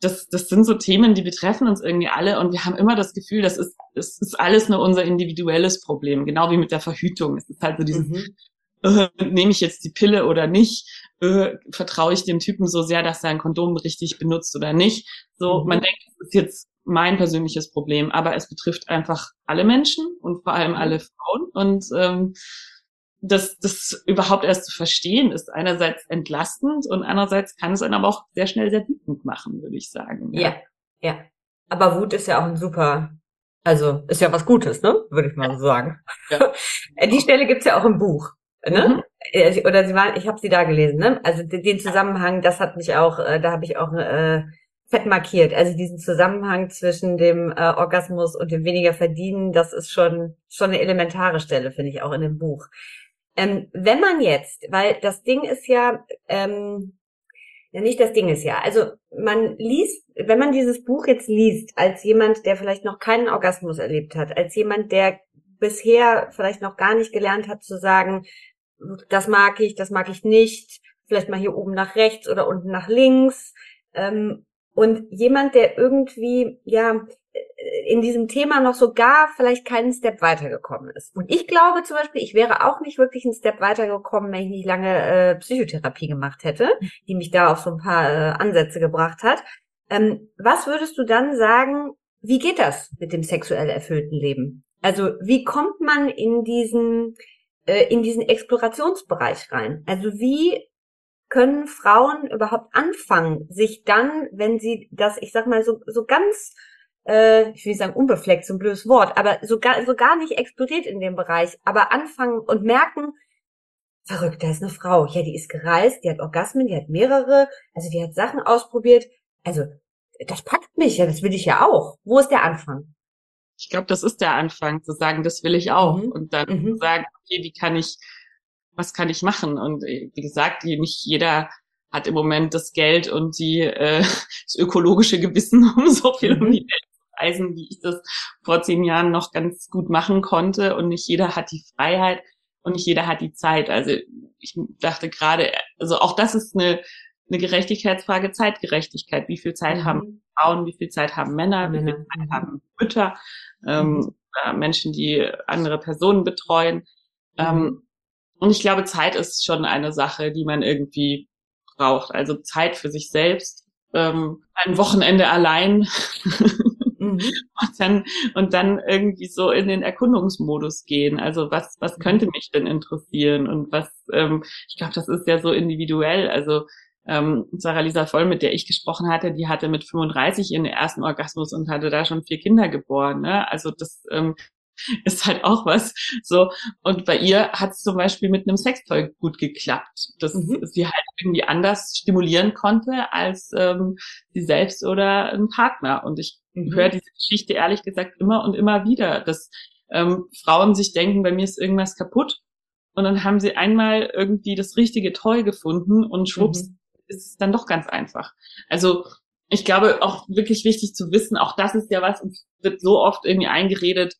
das, das sind so Themen, die betreffen uns irgendwie alle. Und wir haben immer das Gefühl, das ist, das ist alles nur unser individuelles Problem. Genau wie mit der Verhütung. Es ist halt so dieses, mhm. äh, nehme ich jetzt die Pille oder nicht? Äh, vertraue ich dem Typen so sehr, dass er ein Kondom richtig benutzt oder nicht? So, mhm. man denkt, es ist jetzt mein persönliches Problem, aber es betrifft einfach alle Menschen und vor allem alle Frauen. Und ähm, das, das überhaupt erst zu verstehen, ist einerseits entlastend und andererseits kann es einen aber auch sehr schnell sehr wütend machen, würde ich sagen. Ja. ja, ja. Aber Wut ist ja auch ein super, also ist ja was Gutes, ne? Würde ich mal so sagen. Ja. Die Stelle gibt's ja auch im Buch. Ne? Mhm. Äh, oder sie waren, ich habe sie da gelesen, ne? Also den Zusammenhang, das hat mich auch, äh, da habe ich auch äh, fett markiert. Also diesen Zusammenhang zwischen dem äh, Orgasmus und dem weniger Verdienen, das ist schon schon eine elementare Stelle, finde ich auch in dem Buch. Ähm, wenn man jetzt, weil das Ding ist ja, ähm, ja nicht das Ding ist ja, also man liest, wenn man dieses Buch jetzt liest, als jemand, der vielleicht noch keinen Orgasmus erlebt hat, als jemand, der bisher vielleicht noch gar nicht gelernt hat zu sagen, das mag ich, das mag ich nicht, vielleicht mal hier oben nach rechts oder unten nach links, ähm, und jemand, der irgendwie, ja, in diesem Thema noch sogar vielleicht keinen Step weitergekommen ist. Und ich glaube zum Beispiel, ich wäre auch nicht wirklich einen Step weitergekommen, wenn ich nicht lange äh, Psychotherapie gemacht hätte, die mich da auf so ein paar äh, Ansätze gebracht hat. Ähm, was würdest du dann sagen, wie geht das mit dem sexuell erfüllten Leben? Also wie kommt man in diesen, äh, in diesen Explorationsbereich rein? Also wie können Frauen überhaupt anfangen, sich dann, wenn sie das, ich sag mal, so, so ganz äh, ich will nicht sagen unbefleckt, so ein blödes Wort, aber so gar, so gar nicht explodiert in dem Bereich, aber anfangen und merken, verrückt, da ist eine Frau, ja, die ist gereist, die hat Orgasmen, die hat mehrere, also die hat Sachen ausprobiert, also das packt mich, ja, das will ich ja auch. Wo ist der Anfang? Ich glaube, das ist der Anfang, zu sagen, das will ich auch. Mhm. Und dann mhm. sagen, okay, wie kann ich, was kann ich machen? Und äh, wie gesagt, nicht jeder hat im Moment das Geld und die äh, das ökologische Gewissen, um so viel mhm. um die Welt zu reisen, wie ich das vor zehn Jahren noch ganz gut machen konnte. Und nicht jeder hat die Freiheit und nicht jeder hat die Zeit. Also ich dachte gerade, also auch das ist eine, eine Gerechtigkeitsfrage, Zeitgerechtigkeit. Wie viel Zeit mhm. haben Frauen, wie viel Zeit haben Männer, wie viel Zeit haben Mütter, ähm, mhm. äh, Menschen, die andere Personen betreuen. Ähm, mhm. Und ich glaube, Zeit ist schon eine Sache, die man irgendwie braucht. Also Zeit für sich selbst, ähm, ein Wochenende allein mhm. und, dann, und dann irgendwie so in den Erkundungsmodus gehen. Also was, was mhm. könnte mich denn interessieren und was, ähm, ich glaube, das ist ja so individuell. Also ähm, Sarah Lisa Voll, mit der ich gesprochen hatte, die hatte mit 35 ihren ersten Orgasmus und hatte da schon vier Kinder geboren. Ne? Also das ähm, ist halt auch was. So und bei ihr hat es zum Beispiel mit einem Sextoy gut geklappt, dass mhm. sie halt irgendwie anders stimulieren konnte als ähm, sie selbst oder ein Partner. Und ich mhm. höre diese Geschichte ehrlich gesagt immer und immer wieder, dass ähm, Frauen sich denken, bei mir ist irgendwas kaputt. Und dann haben sie einmal irgendwie das richtige Toy gefunden und schwupps mhm. ist es dann doch ganz einfach. Also ich glaube auch wirklich wichtig zu wissen, auch das ist ja was, uns wird so oft irgendwie eingeredet,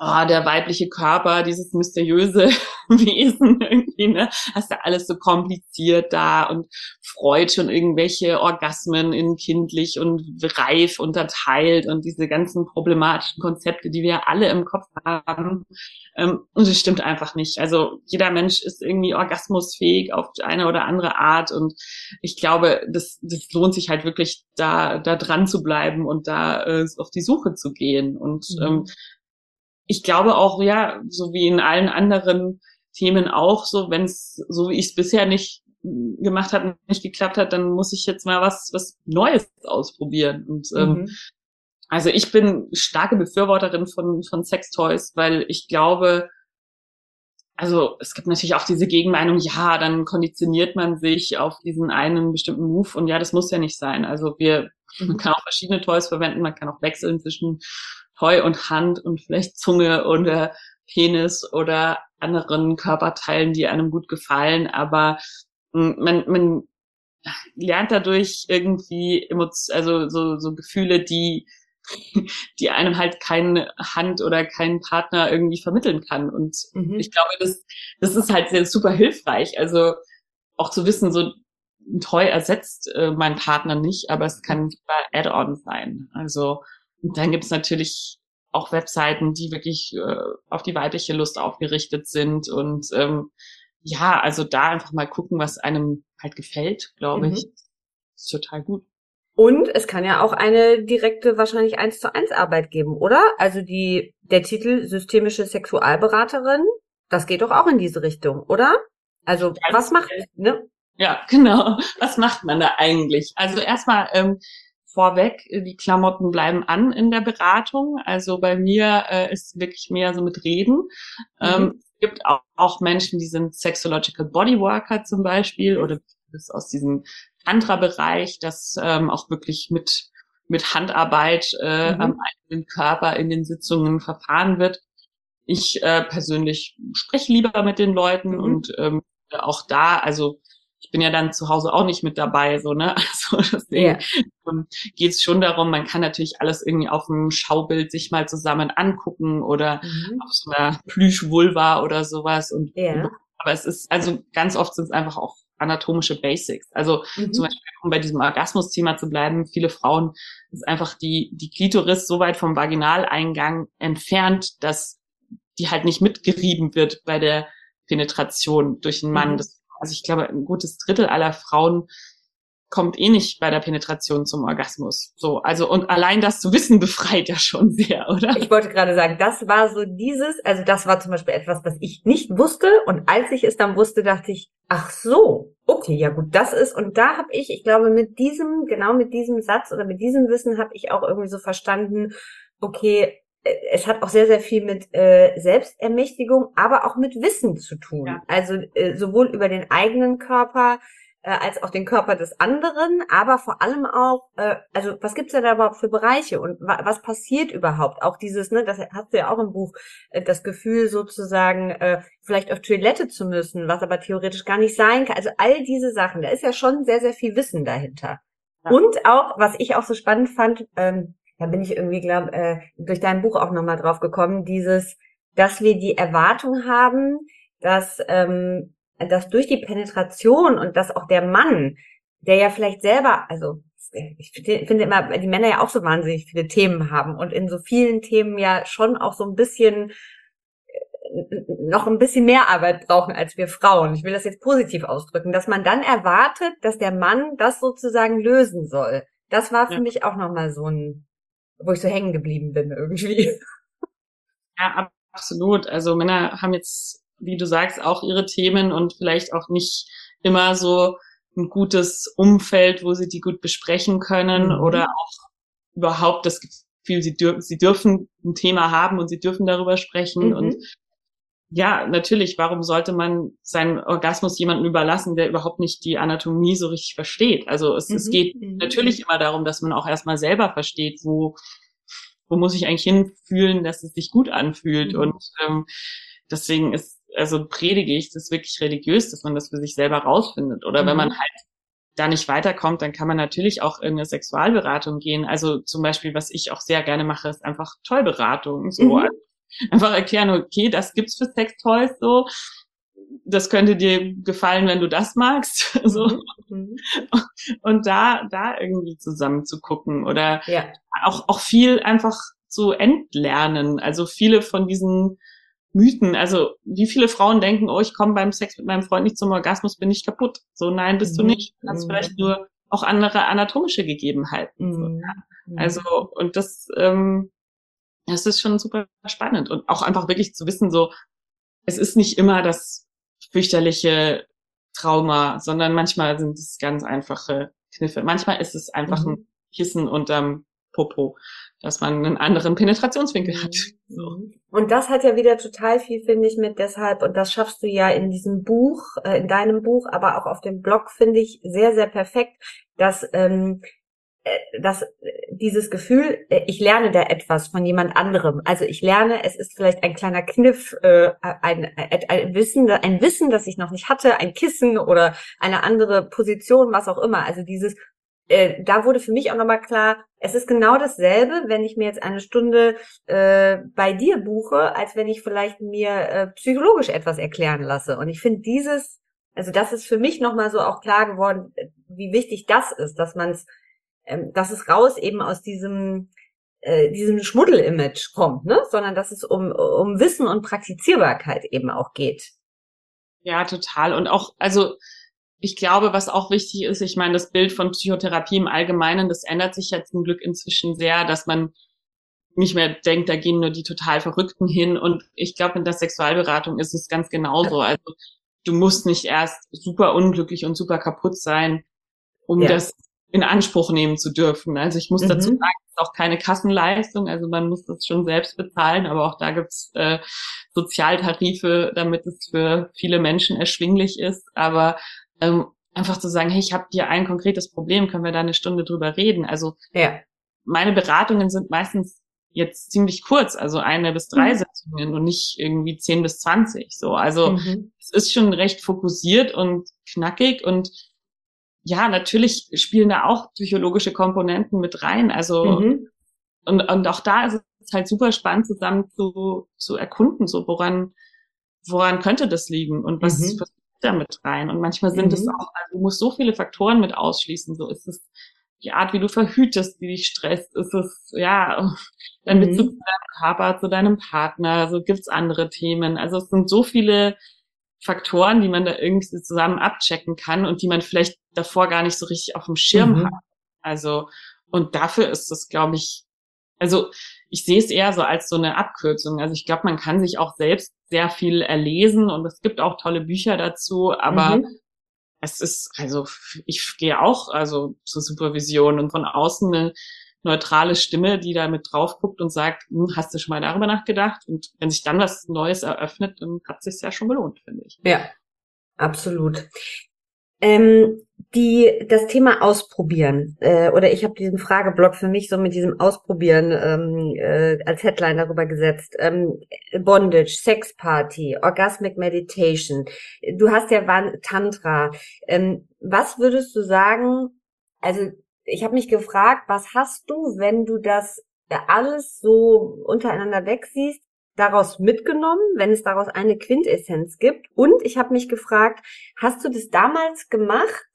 oh, der weibliche Körper, dieses mysteriöse Wesen irgendwie, ne? Hast du alles so kompliziert da und freut schon irgendwelche Orgasmen in kindlich und reif unterteilt und diese ganzen problematischen Konzepte, die wir alle im Kopf haben. Ähm, und das stimmt einfach nicht. Also jeder Mensch ist irgendwie orgasmusfähig auf eine oder andere Art und ich glaube, das, das lohnt sich halt wirklich da, da dran zu bleiben und da äh, auf die Suche zu gehen und mhm. ähm, ich glaube auch, ja, so wie in allen anderen Themen auch, so wenn es, so wie ich es bisher nicht gemacht hat, nicht geklappt hat, dann muss ich jetzt mal was, was Neues ausprobieren. Und ähm, mhm. also ich bin starke Befürworterin von, von Sextoys, weil ich glaube, also es gibt natürlich auch diese Gegenmeinung, ja, dann konditioniert man sich auf diesen einen bestimmten Move und ja, das muss ja nicht sein. Also wir, man mhm. kann auch verschiedene Toys verwenden, man kann auch wechseln zwischen Heu und Hand und vielleicht Zunge oder Penis oder anderen Körperteilen, die einem gut gefallen, aber hm, man, man lernt dadurch irgendwie Emotionen, also so, so Gefühle, die, die einem halt keine Hand oder keinen Partner irgendwie vermitteln kann. Und mhm. ich glaube, das, das ist halt sehr super hilfreich. Also auch zu wissen, so ein Toy ersetzt äh, meinen Partner nicht, aber es kann ein Add-on sein. Also und dann gibt's natürlich auch Webseiten, die wirklich äh, auf die weibliche Lust aufgerichtet sind. Und ähm, ja, also da einfach mal gucken, was einem halt gefällt, glaube mhm. ich. Ist total gut. Und es kann ja auch eine direkte, wahrscheinlich eins zu eins Arbeit geben, oder? Also die, der Titel systemische Sexualberaterin, das geht doch auch in diese Richtung, oder? Also was macht, ne? Ja, genau. Was macht man da eigentlich? Also erstmal, ähm, vorweg, die Klamotten bleiben an in der Beratung. Also bei mir äh, ist wirklich mehr so mit Reden. Mhm. Ähm, es gibt auch, auch, Menschen, die sind Sexological Bodyworker zum Beispiel oder das aus diesem Tantra-Bereich, das ähm, auch wirklich mit mit Handarbeit äh, mhm. am eigenen Körper in den Sitzungen verfahren wird. Ich äh, persönlich spreche lieber mit den Leuten mhm. und ähm, auch da, also ich bin ja dann zu Hause auch nicht mit dabei, so, ne? Also deswegen yeah. Ähm, geht es schon darum, man kann natürlich alles irgendwie auf dem Schaubild sich mal zusammen angucken oder mhm. auf so einer Plüschvulva oder sowas. Und yeah. aber es ist, also ganz oft sind es einfach auch anatomische Basics. Also mhm. zum Beispiel, um bei diesem Orgasmus-Thema zu bleiben, viele Frauen ist einfach die, die Klitoris so weit vom Vaginaleingang entfernt, dass die halt nicht mitgerieben wird bei der Penetration durch einen Mann. Mhm. Das also ich glaube, ein gutes Drittel aller Frauen kommt eh nicht bei der Penetration zum Orgasmus. So, also und allein das zu wissen befreit ja schon sehr, oder? Ich wollte gerade sagen, das war so dieses, also das war zum Beispiel etwas, was ich nicht wusste und als ich es dann wusste, dachte ich, ach so, okay, ja gut, das ist und da habe ich, ich glaube, mit diesem, genau mit diesem Satz oder mit diesem Wissen habe ich auch irgendwie so verstanden, okay, es hat auch sehr, sehr viel mit äh, Selbstermächtigung, aber auch mit Wissen zu tun. Ja. Also äh, sowohl über den eigenen Körper, äh, als auch den Körper des anderen, aber vor allem auch, äh, also was gibt's denn da überhaupt für Bereiche und wa was passiert überhaupt? Auch dieses, ne, das hast du ja auch im Buch, äh, das Gefühl sozusagen, äh, vielleicht auf Toilette zu müssen, was aber theoretisch gar nicht sein kann. Also all diese Sachen, da ist ja schon sehr, sehr viel Wissen dahinter. Ja. Und auch, was ich auch so spannend fand, ähm, da bin ich irgendwie, glaube äh, durch dein Buch auch nochmal drauf gekommen, dieses, dass wir die Erwartung haben, dass ähm, dass durch die Penetration und dass auch der Mann, der ja vielleicht selber, also ich finde immer, die Männer ja auch so wahnsinnig viele Themen haben und in so vielen Themen ja schon auch so ein bisschen äh, noch ein bisschen mehr Arbeit brauchen als wir Frauen. Ich will das jetzt positiv ausdrücken, dass man dann erwartet, dass der Mann das sozusagen lösen soll. Das war für ja. mich auch nochmal so ein, wo ich so hängen geblieben bin irgendwie. Ja, absolut. Also Männer haben jetzt wie du sagst, auch ihre Themen und vielleicht auch nicht immer so ein gutes Umfeld, wo sie die gut besprechen können mhm. oder auch überhaupt das Gefühl, sie, dür sie dürfen ein Thema haben und sie dürfen darüber sprechen. Mhm. Und ja, natürlich, warum sollte man seinen Orgasmus jemandem überlassen, der überhaupt nicht die Anatomie so richtig versteht? Also es, mhm. es geht mhm. natürlich immer darum, dass man auch erstmal selber versteht, wo, wo muss ich eigentlich hinfühlen, dass es sich gut anfühlt. Mhm. Und ähm, deswegen ist also predige ich das wirklich religiös, dass man das für sich selber rausfindet. Oder mhm. wenn man halt da nicht weiterkommt, dann kann man natürlich auch in eine Sexualberatung gehen. Also zum Beispiel, was ich auch sehr gerne mache, ist einfach Tollberatung. So mhm. Einfach erklären, okay, das gibt's für Sextoys so. Das könnte dir gefallen, wenn du das magst. so. Mhm. Und da, da irgendwie zusammen zu gucken oder ja. auch, auch viel einfach zu entlernen. Also viele von diesen Mythen. Also wie viele Frauen denken, oh, ich komme beim Sex mit meinem Freund nicht zum Orgasmus, bin ich kaputt. So, nein, bist mhm. du nicht. Du hast mhm. vielleicht nur auch andere anatomische Gegebenheiten. So, ja. Mhm. Also, und das, ähm, das ist schon super spannend. Und auch einfach wirklich zu wissen, so, es ist nicht immer das fürchterliche Trauma, sondern manchmal sind es ganz einfache Kniffe. Manchmal ist es einfach mhm. ein Kissen unterm Popo dass man einen anderen Penetrationswinkel hat. Mhm. So. Und das hat ja wieder total viel, finde ich, mit deshalb, und das schaffst du ja in diesem Buch, äh, in deinem Buch, aber auch auf dem Blog, finde ich, sehr, sehr perfekt, dass, ähm, äh, dass dieses Gefühl, äh, ich lerne da etwas von jemand anderem. Also ich lerne, es ist vielleicht ein kleiner Kniff, äh, ein, ein, Wissen, ein Wissen, das ich noch nicht hatte, ein Kissen oder eine andere Position, was auch immer. Also dieses, äh, da wurde für mich auch nochmal klar, es ist genau dasselbe, wenn ich mir jetzt eine Stunde äh, bei dir buche, als wenn ich vielleicht mir äh, psychologisch etwas erklären lasse. Und ich finde dieses, also das ist für mich nochmal so auch klar geworden, wie wichtig das ist, dass man es, ähm, dass es raus eben aus diesem äh, diesem Schmuddel-Image kommt, ne? sondern dass es um, um Wissen und Praktizierbarkeit eben auch geht. Ja, total. Und auch, also ich glaube, was auch wichtig ist, ich meine, das Bild von Psychotherapie im Allgemeinen, das ändert sich ja zum Glück inzwischen sehr, dass man nicht mehr denkt, da gehen nur die total Verrückten hin. Und ich glaube, in der Sexualberatung ist es ganz genauso. Also du musst nicht erst super unglücklich und super kaputt sein, um ja. das in Anspruch nehmen zu dürfen. Also ich muss mhm. dazu sagen, es ist auch keine Kassenleistung, also man muss das schon selbst bezahlen, aber auch da gibt's äh, Sozialtarife, damit es für viele Menschen erschwinglich ist. Aber ähm, einfach zu sagen, hey, ich habe hier ein konkretes Problem, können wir da eine Stunde drüber reden? Also ja. meine Beratungen sind meistens jetzt ziemlich kurz, also eine bis drei mhm. Sitzungen und nicht irgendwie zehn bis zwanzig. So, also mhm. es ist schon recht fokussiert und knackig und ja, natürlich spielen da auch psychologische Komponenten mit rein. Also mhm. und, und auch da ist es halt super spannend, zusammen zu, zu erkunden, so woran woran könnte das liegen und was, mhm. was da mit rein. Und manchmal sind mhm. es auch, also du musst so viele Faktoren mit ausschließen. So ist es die Art, wie du verhütest, die dich stresst, ist es, ja, dein mhm. Bezug zu deinem Körper, zu deinem Partner, so gibt's andere Themen. Also es sind so viele Faktoren, die man da irgendwie zusammen abchecken kann und die man vielleicht davor gar nicht so richtig auf dem Schirm mhm. hat. Also, und dafür ist das, glaube ich, also ich sehe es eher so als so eine Abkürzung. Also ich glaube, man kann sich auch selbst sehr viel erlesen und es gibt auch tolle Bücher dazu, aber mhm. es ist, also ich gehe auch also zur Supervision und von außen eine neutrale Stimme, die da mit drauf guckt und sagt, hm, hast du schon mal darüber nachgedacht? Und wenn sich dann was Neues eröffnet, dann hat es sich ja schon gelohnt, finde ich. Ja, absolut. Ähm, die das Thema Ausprobieren äh, oder ich habe diesen Frageblock für mich so mit diesem Ausprobieren ähm, äh, als Headline darüber gesetzt. Ähm, Bondage, Sexparty, Orgasmic Meditation. Du hast ja Tantra. Ähm, was würdest du sagen? Also ich habe mich gefragt, was hast du, wenn du das alles so untereinander wegsiehst, daraus mitgenommen, wenn es daraus eine Quintessenz gibt? Und ich habe mich gefragt, hast du das damals gemacht,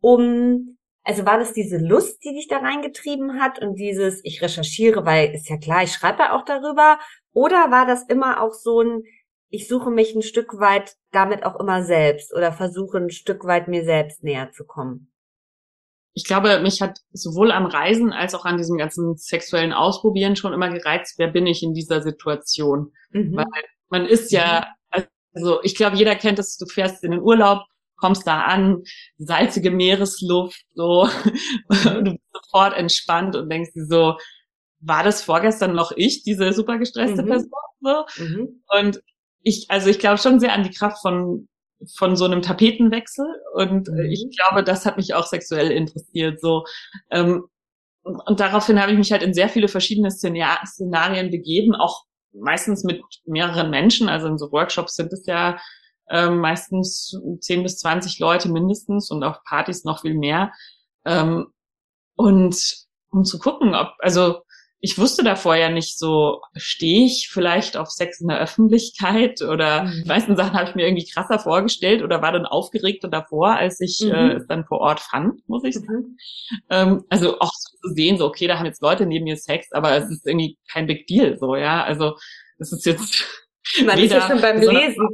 um, also war das diese Lust, die dich da reingetrieben hat und dieses, ich recherchiere, weil ist ja klar, ich schreibe ja auch darüber, oder war das immer auch so ein, ich suche mich ein Stück weit damit auch immer selbst oder versuche ein Stück weit mir selbst näher zu kommen? Ich glaube, mich hat sowohl am Reisen als auch an diesem ganzen sexuellen Ausprobieren schon immer gereizt, wer bin ich in dieser Situation? Mhm. Weil man ist ja, mhm. also ich glaube, jeder kennt es, du fährst in den Urlaub, kommst da an, salzige Meeresluft, so, du bist sofort entspannt und denkst dir so, war das vorgestern noch ich, diese super gestresste mhm. Person? So? Mhm. Und ich, also ich glaube schon sehr an die Kraft von von so einem Tapetenwechsel und mhm. ich glaube, das hat mich auch sexuell interessiert. So ähm, und daraufhin habe ich mich halt in sehr viele verschiedene Szenarien begeben, auch meistens mit mehreren Menschen. Also in so Workshops sind es ja ähm, meistens 10 bis 20 Leute mindestens und auf Partys noch viel mehr. Ähm, und um zu gucken, ob, also ich wusste davor ja nicht so, stehe ich vielleicht auf Sex in der Öffentlichkeit oder mhm. die meisten Sachen habe ich mir irgendwie krasser vorgestellt oder war dann aufgeregter davor, als ich mhm. äh, es dann vor Ort fand, muss ich sagen. Mhm. Ähm, also auch so zu sehen, so okay, da haben jetzt Leute neben mir Sex, aber es ist irgendwie kein Big Deal, so ja. Also das ist jetzt man ist ja schon beim Lesen,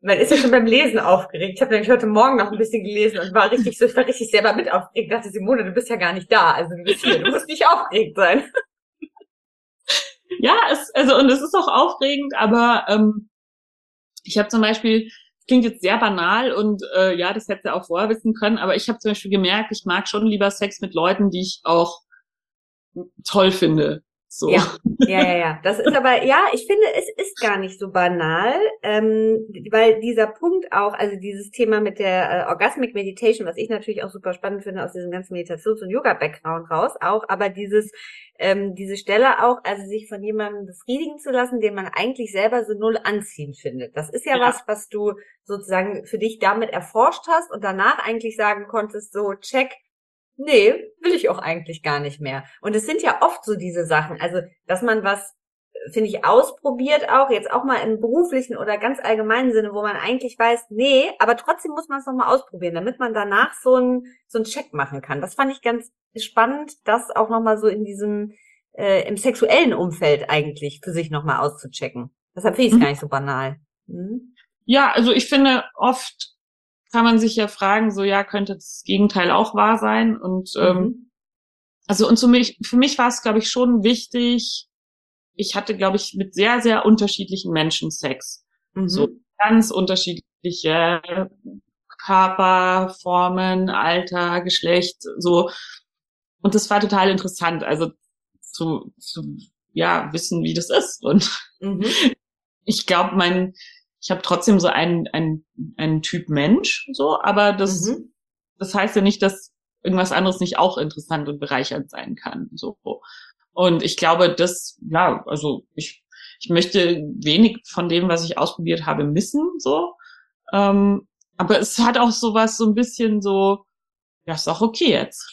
man ist ja schon beim Lesen aufgeregt. Ich habe nämlich heute Morgen noch ein bisschen gelesen und war richtig so, ich war richtig selber mit aufgeregt. Ich dachte, Simone, du bist ja gar nicht da. Also du bist hier, du musst nicht aufgeregt sein ja, es, also und es ist auch aufregend, aber ähm, ich habe zum Beispiel, klingt jetzt sehr banal und äh, ja, das hätte auch vorher wissen können, aber ich habe zum Beispiel gemerkt, ich mag schon lieber Sex mit Leuten, die ich auch toll finde. So. Ja, ja, ja, ja. Das ist aber, ja, ich finde, es ist gar nicht so banal, ähm, weil dieser Punkt auch, also dieses Thema mit der äh, Orgasmic Meditation, was ich natürlich auch super spannend finde aus diesem ganzen Meditations- und Yoga-Background raus, auch, aber dieses, ähm, diese Stelle auch, also sich von jemandem befriedigen zu lassen, den man eigentlich selber so null anziehen findet. Das ist ja, ja. was, was du sozusagen für dich damit erforscht hast und danach eigentlich sagen konntest, so, check, nee, will ich auch eigentlich gar nicht mehr. Und es sind ja oft so diese Sachen, also dass man was, finde ich, ausprobiert auch, jetzt auch mal im beruflichen oder ganz allgemeinen Sinne, wo man eigentlich weiß, nee, aber trotzdem muss man es nochmal ausprobieren, damit man danach so ein so ein Check machen kann. Das fand ich ganz spannend, das auch nochmal so in diesem, äh, im sexuellen Umfeld eigentlich für sich nochmal auszuchecken. Deshalb finde ich es mhm. gar nicht so banal. Mhm. Ja, also ich finde oft kann man sich ja fragen, so ja, könnte das Gegenteil auch wahr sein? Und mhm. ähm, also und für mich, für mich war es, glaube ich, schon wichtig. Ich hatte, glaube ich, mit sehr, sehr unterschiedlichen Menschen Sex. Mhm. So ganz unterschiedliche Körperformen, Alter, Geschlecht, so. Und das war total interessant, also zu, zu ja, wissen, wie das ist. Und mhm. ich glaube, mein, ich habe trotzdem so einen, einen, einen Typ Mensch, so, aber das, mhm. das heißt ja nicht, dass irgendwas anderes nicht auch interessant und bereichernd sein kann. So. Und ich glaube, das, ja, also ich, ich möchte wenig von dem, was ich ausprobiert habe, missen, so. Ähm, aber es hat auch sowas so ein bisschen so, ja, ist auch okay jetzt.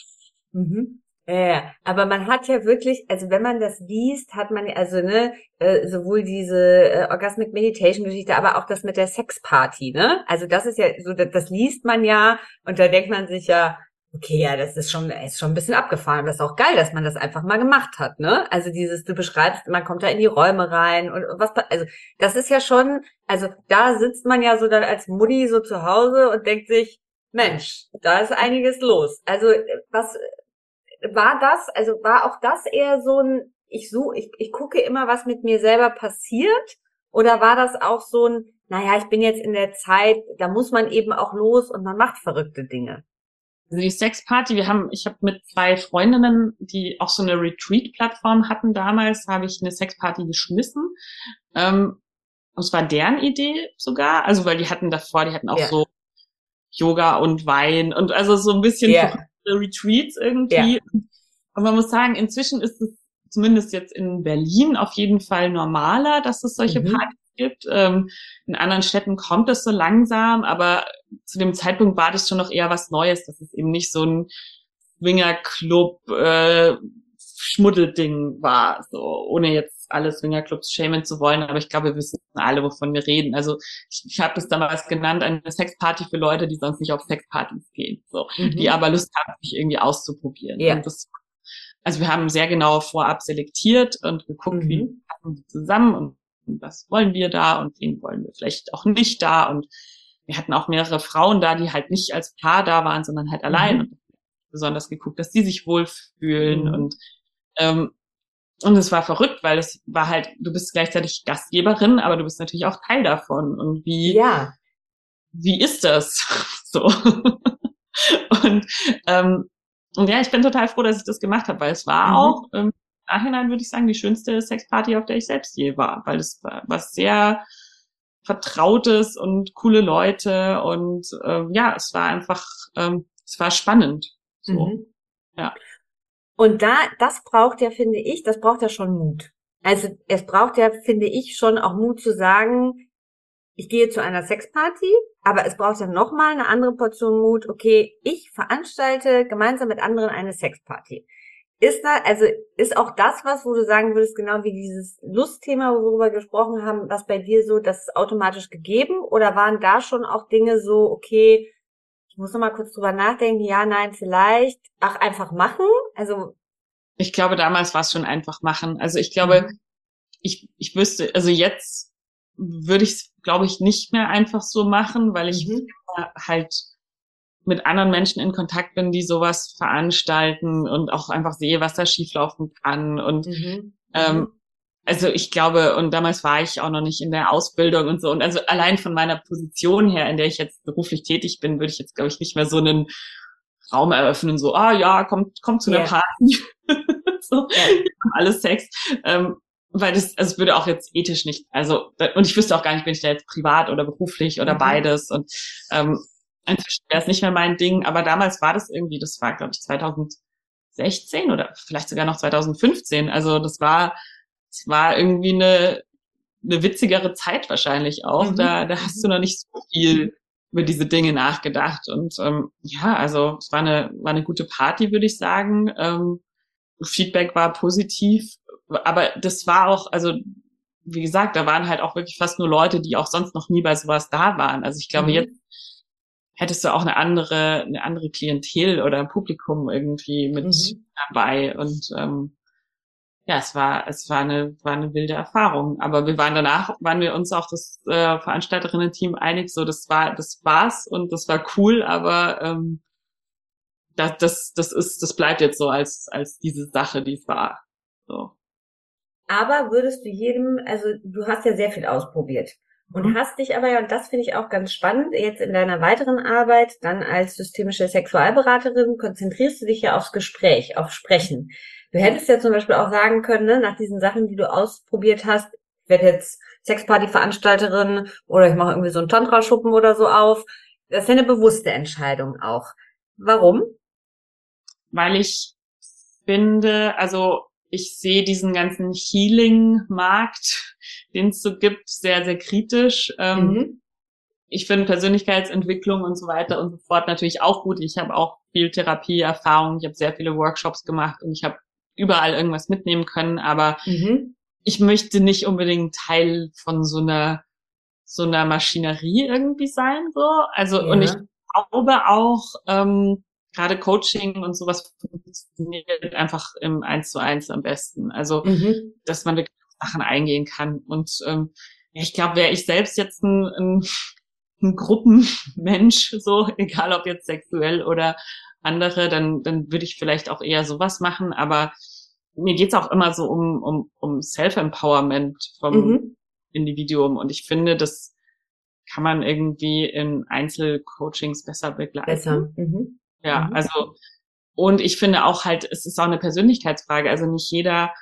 Mhm. Ja, aber man hat ja wirklich, also wenn man das liest, hat man also ne, äh, sowohl diese äh, Orgasmic Meditation Geschichte, aber auch das mit der Sexparty, ne? Also das ist ja so, das, das liest man ja und da denkt man sich ja, Okay, ja, das ist schon, ist schon ein bisschen abgefahren. Das ist auch geil, dass man das einfach mal gemacht hat, ne? Also dieses, du beschreibst, man kommt da in die Räume rein und was, also das ist ja schon, also da sitzt man ja so dann als Mutti so zu Hause und denkt sich, Mensch, da ist einiges los. Also was war das, also war auch das eher so ein, ich suche, ich, ich gucke immer, was mit mir selber passiert? Oder war das auch so ein, naja, ich bin jetzt in der Zeit, da muss man eben auch los und man macht verrückte Dinge? Also die Sexparty, wir haben, ich habe mit zwei Freundinnen, die auch so eine Retreat-Plattform hatten damals, habe ich eine Sexparty geschmissen. Ähm, und es war deren Idee sogar, also weil die hatten davor, die hatten auch yeah. so Yoga und Wein und also so ein bisschen yeah. Retreats irgendwie. Yeah. Und man muss sagen, inzwischen ist es zumindest jetzt in Berlin auf jeden Fall normaler, dass es solche mhm. Partys gibt. Ähm, in anderen Städten kommt es so langsam, aber zu dem Zeitpunkt war das schon noch eher was Neues. Das ist eben nicht so ein Swingerclub äh, Schmuddelding war, so ohne jetzt alle Swingerclubs schämen zu wollen, aber ich glaube, wir wissen alle, wovon wir reden. Also ich, ich habe das damals genannt, eine Sexparty für Leute, die sonst nicht auf Sexpartys gehen, so, mhm. die aber Lust haben, sich irgendwie auszuprobieren. Ja. Das, also wir haben sehr genau vorab selektiert und geguckt, mhm. wie passen die zusammen und was wollen wir da und wen wollen wir vielleicht auch nicht da. Und wir hatten auch mehrere Frauen da, die halt nicht als Paar da waren, sondern halt allein. Mhm. Und besonders geguckt, dass die sich wohlfühlen mhm. und ähm, und es war verrückt, weil es war halt, du bist gleichzeitig Gastgeberin, aber du bist natürlich auch Teil davon. Und wie, ja. wie ist das? so. und, ähm, und ja, ich bin total froh, dass ich das gemacht habe, weil es war mhm. auch ähm, Nachhinein würde ich sagen, die schönste Sexparty, auf der ich selbst je war, weil es war was sehr Vertrautes und coole Leute und ähm, ja, es war einfach, ähm, es war spannend. So. Mhm. Ja. Und da, das braucht ja, finde ich, das braucht ja schon Mut. Also es braucht ja, finde ich, schon auch Mut zu sagen, ich gehe zu einer Sexparty, aber es braucht ja nochmal eine andere Portion Mut. Okay, ich veranstalte gemeinsam mit anderen eine Sexparty. Ist da, also ist auch das was, wo du sagen würdest, genau wie dieses Lustthema, worüber wir gesprochen haben, was bei dir so, das ist automatisch gegeben? Oder waren da schon auch Dinge so, okay, ich muss noch mal kurz drüber nachdenken, ja, nein, vielleicht, ach, einfach machen? Also. Ich glaube, damals war es schon einfach machen. Also ich glaube, mhm. ich, ich wüsste, also jetzt würde ich es, glaube ich, nicht mehr einfach so machen, weil ich mhm. halt mit anderen Menschen in Kontakt bin, die sowas veranstalten und auch einfach sehe, was da schieflaufen kann. Und mhm. ähm, mhm. Also ich glaube, und damals war ich auch noch nicht in der Ausbildung und so. Und also allein von meiner Position her, in der ich jetzt beruflich tätig bin, würde ich jetzt, glaube ich, nicht mehr so einen Raum eröffnen, so, ah ja, kommt, kommt zu einer yeah. Party. so, yeah. alles Sex. Ähm, weil das, also es würde auch jetzt ethisch nicht, also, und ich wüsste auch gar nicht, bin ich da jetzt privat oder beruflich oder mhm. beides. Und ähm, Inzwischen wäre es nicht mehr mein Ding, aber damals war das irgendwie, das war, glaube ich, 2016 oder vielleicht sogar noch 2015. Also das war, das war irgendwie eine, eine witzigere Zeit wahrscheinlich auch. Mhm. Da, da hast du noch nicht so viel über diese Dinge nachgedacht. Und ähm, ja, also es war eine, war eine gute Party, würde ich sagen. Ähm, Feedback war positiv, aber das war auch, also wie gesagt, da waren halt auch wirklich fast nur Leute, die auch sonst noch nie bei sowas da waren. Also ich glaube, mhm. jetzt hättest du auch eine andere, eine andere Klientel oder ein Publikum irgendwie mit mhm. dabei. Und ähm, ja, es war, es war eine, war eine wilde Erfahrung. Aber wir waren danach, waren wir uns auch das äh, Veranstalterinnen-Team einig, so das war, das war's und das war cool, aber ähm, das, das, das ist, das bleibt jetzt so als, als diese Sache, die es war. So. Aber würdest du jedem, also du hast ja sehr viel ausprobiert. Und mhm. hast dich aber, ja, und das finde ich auch ganz spannend, jetzt in deiner weiteren Arbeit, dann als systemische Sexualberaterin, konzentrierst du dich ja aufs Gespräch, auf Sprechen. Du hättest ja zum Beispiel auch sagen können, ne, nach diesen Sachen, die du ausprobiert hast, ich werde jetzt Sexparty-Veranstalterin oder ich mache irgendwie so einen Tantra-Schuppen oder so auf. Das ist ja eine bewusste Entscheidung auch. Warum? Weil ich finde, also ich sehe diesen ganzen Healing-Markt, den es so gibt, sehr, sehr kritisch. Ähm, mhm. Ich finde Persönlichkeitsentwicklung und so weiter und so fort natürlich auch gut. Ich habe auch viel Therapieerfahrung, ich habe sehr viele Workshops gemacht und ich habe überall irgendwas mitnehmen können, aber mhm. ich möchte nicht unbedingt Teil von so einer so einer Maschinerie irgendwie sein, so. Also, ja. und ich glaube auch, ähm, gerade Coaching und sowas funktioniert einfach im Eins zu eins am besten. Also, mhm. dass man wirklich Sachen eingehen kann. Und ähm, ich glaube, wäre ich selbst jetzt ein, ein, ein Gruppenmensch, so, egal ob jetzt sexuell oder andere, dann, dann würde ich vielleicht auch eher sowas machen. Aber mir geht's auch immer so um, um, um Self-Empowerment vom mhm. Individuum. Und ich finde, das kann man irgendwie in Einzelcoachings besser begleiten. Besser. Mhm. Ja, mhm. also, und ich finde auch halt, es ist auch eine Persönlichkeitsfrage. Also nicht jeder,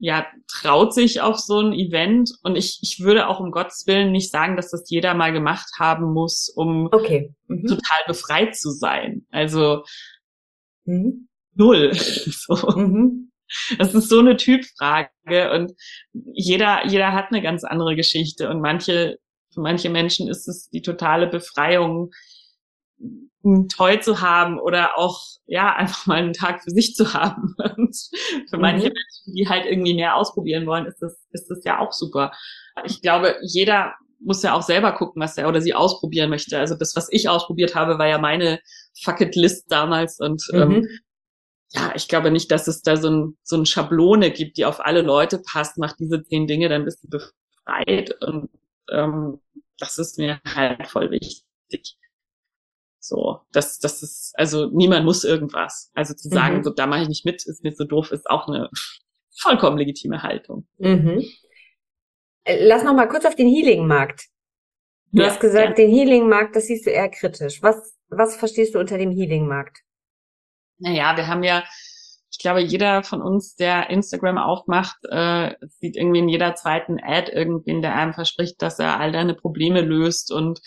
ja, traut sich auf so ein Event. Und ich, ich würde auch um Gottes Willen nicht sagen, dass das jeder mal gemacht haben muss, um okay. mhm. total befreit zu sein. Also, mhm. null. so. Mhm. Das ist so eine Typfrage und jeder, jeder hat eine ganz andere Geschichte und manche, für manche Menschen ist es die totale Befreiung, Toy zu haben oder auch, ja, einfach mal einen Tag für sich zu haben. Und für mhm. manche Menschen, die halt irgendwie mehr ausprobieren wollen, ist das, ist das ja auch super. Ich glaube, jeder muss ja auch selber gucken, was er oder sie ausprobieren möchte. Also das, was ich ausprobiert habe, war ja meine Fuck it List damals und ähm, mhm. ähm, ja, ich glaube nicht, dass es da so ein, so ein Schablone gibt, die auf alle Leute passt. Mach diese zehn Dinge, dann bist du befreit. Und ähm, das ist mir halt voll wichtig. So, das, das ist, also niemand muss irgendwas. Also zu sagen, mhm. so da mache ich nicht mit, ist mir so doof, ist auch eine vollkommen legitime Haltung. Mhm. Äh, lass noch mal kurz auf den Healing-Markt. Du ja, hast gesagt, ja. den Healing-Markt, das siehst du eher kritisch. Was, was verstehst du unter dem Healing-Markt? naja, wir haben ja, ich glaube, jeder von uns, der Instagram aufmacht, äh, sieht irgendwie in jeder zweiten Ad irgendwen, der einem verspricht, dass er all deine Probleme löst und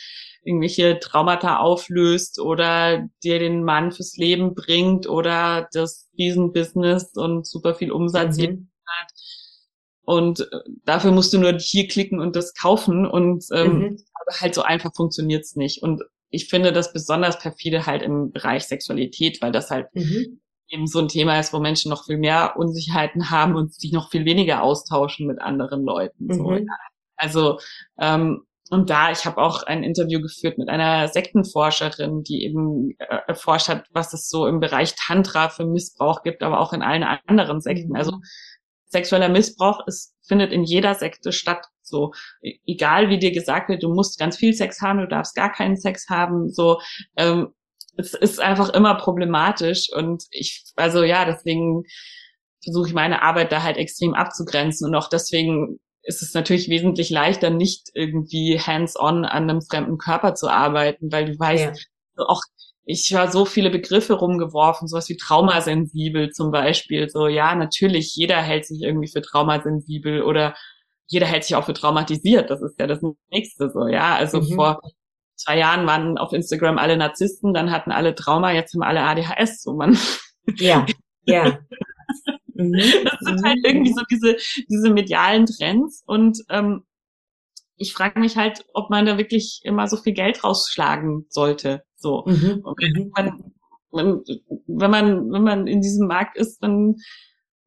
irgendwelche Traumata auflöst oder dir den Mann fürs Leben bringt oder das Riesenbusiness und super viel Umsatz mhm. hat. Und äh, dafür musst du nur hier klicken und das kaufen und ähm, mhm. halt so einfach funktioniert's nicht. Und ich finde das besonders perfide halt im Bereich Sexualität, weil das halt mhm. eben so ein Thema ist, wo Menschen noch viel mehr Unsicherheiten haben und sich noch viel weniger austauschen mit anderen Leuten. Mhm. So. Also ähm, und da, ich habe auch ein Interview geführt mit einer Sektenforscherin, die eben äh, erforscht hat, was es so im Bereich Tantra für Missbrauch gibt, aber auch in allen anderen Sekten. Also mhm sexueller Missbrauch ist, findet in jeder Sekte statt. So, e-, egal wie dir gesagt wird, du musst ganz viel Sex haben, du darfst gar keinen Sex haben. So, ähm, es ist einfach immer problematisch und ich, also ja, deswegen versuche ich meine Arbeit da halt extrem abzugrenzen und auch deswegen ist es natürlich wesentlich leichter, nicht irgendwie hands-on an einem fremden Körper zu arbeiten, weil du weißt, ja. auch ich höre so viele Begriffe rumgeworfen, sowas wie traumasensibel zum Beispiel. So, ja, natürlich, jeder hält sich irgendwie für traumasensibel oder jeder hält sich auch für traumatisiert. Das ist ja das nächste so, ja. Also mhm. vor zwei Jahren waren auf Instagram alle Narzissten, dann hatten alle Trauma, jetzt haben alle ADHS. So, man. Ja, ja. Mhm. Das sind halt irgendwie so diese, diese medialen Trends und ähm, ich frage mich halt, ob man da wirklich immer so viel Geld rausschlagen sollte. So. Mhm. Wenn, man, man, wenn man, wenn man in diesem Markt ist, dann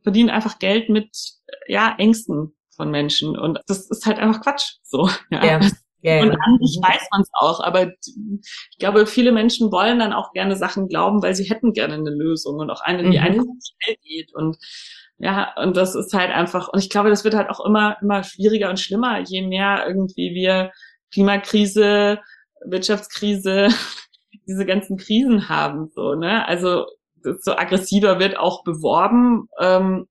verdienen einfach Geld mit, ja, Ängsten von Menschen. Und das ist halt einfach Quatsch. So. Ja. ja. Ja, und an sich mhm. weiß man es auch, aber ich glaube, viele Menschen wollen dann auch gerne Sachen glauben, weil sie hätten gerne eine Lösung und auch eine, die mhm. einfach schnell geht. Und ja, und das ist halt einfach, und ich glaube, das wird halt auch immer, immer schwieriger und schlimmer, je mehr irgendwie wir Klimakrise, Wirtschaftskrise, diese ganzen Krisen haben, so, ne? Also, so aggressiver wird auch beworben. Ähm,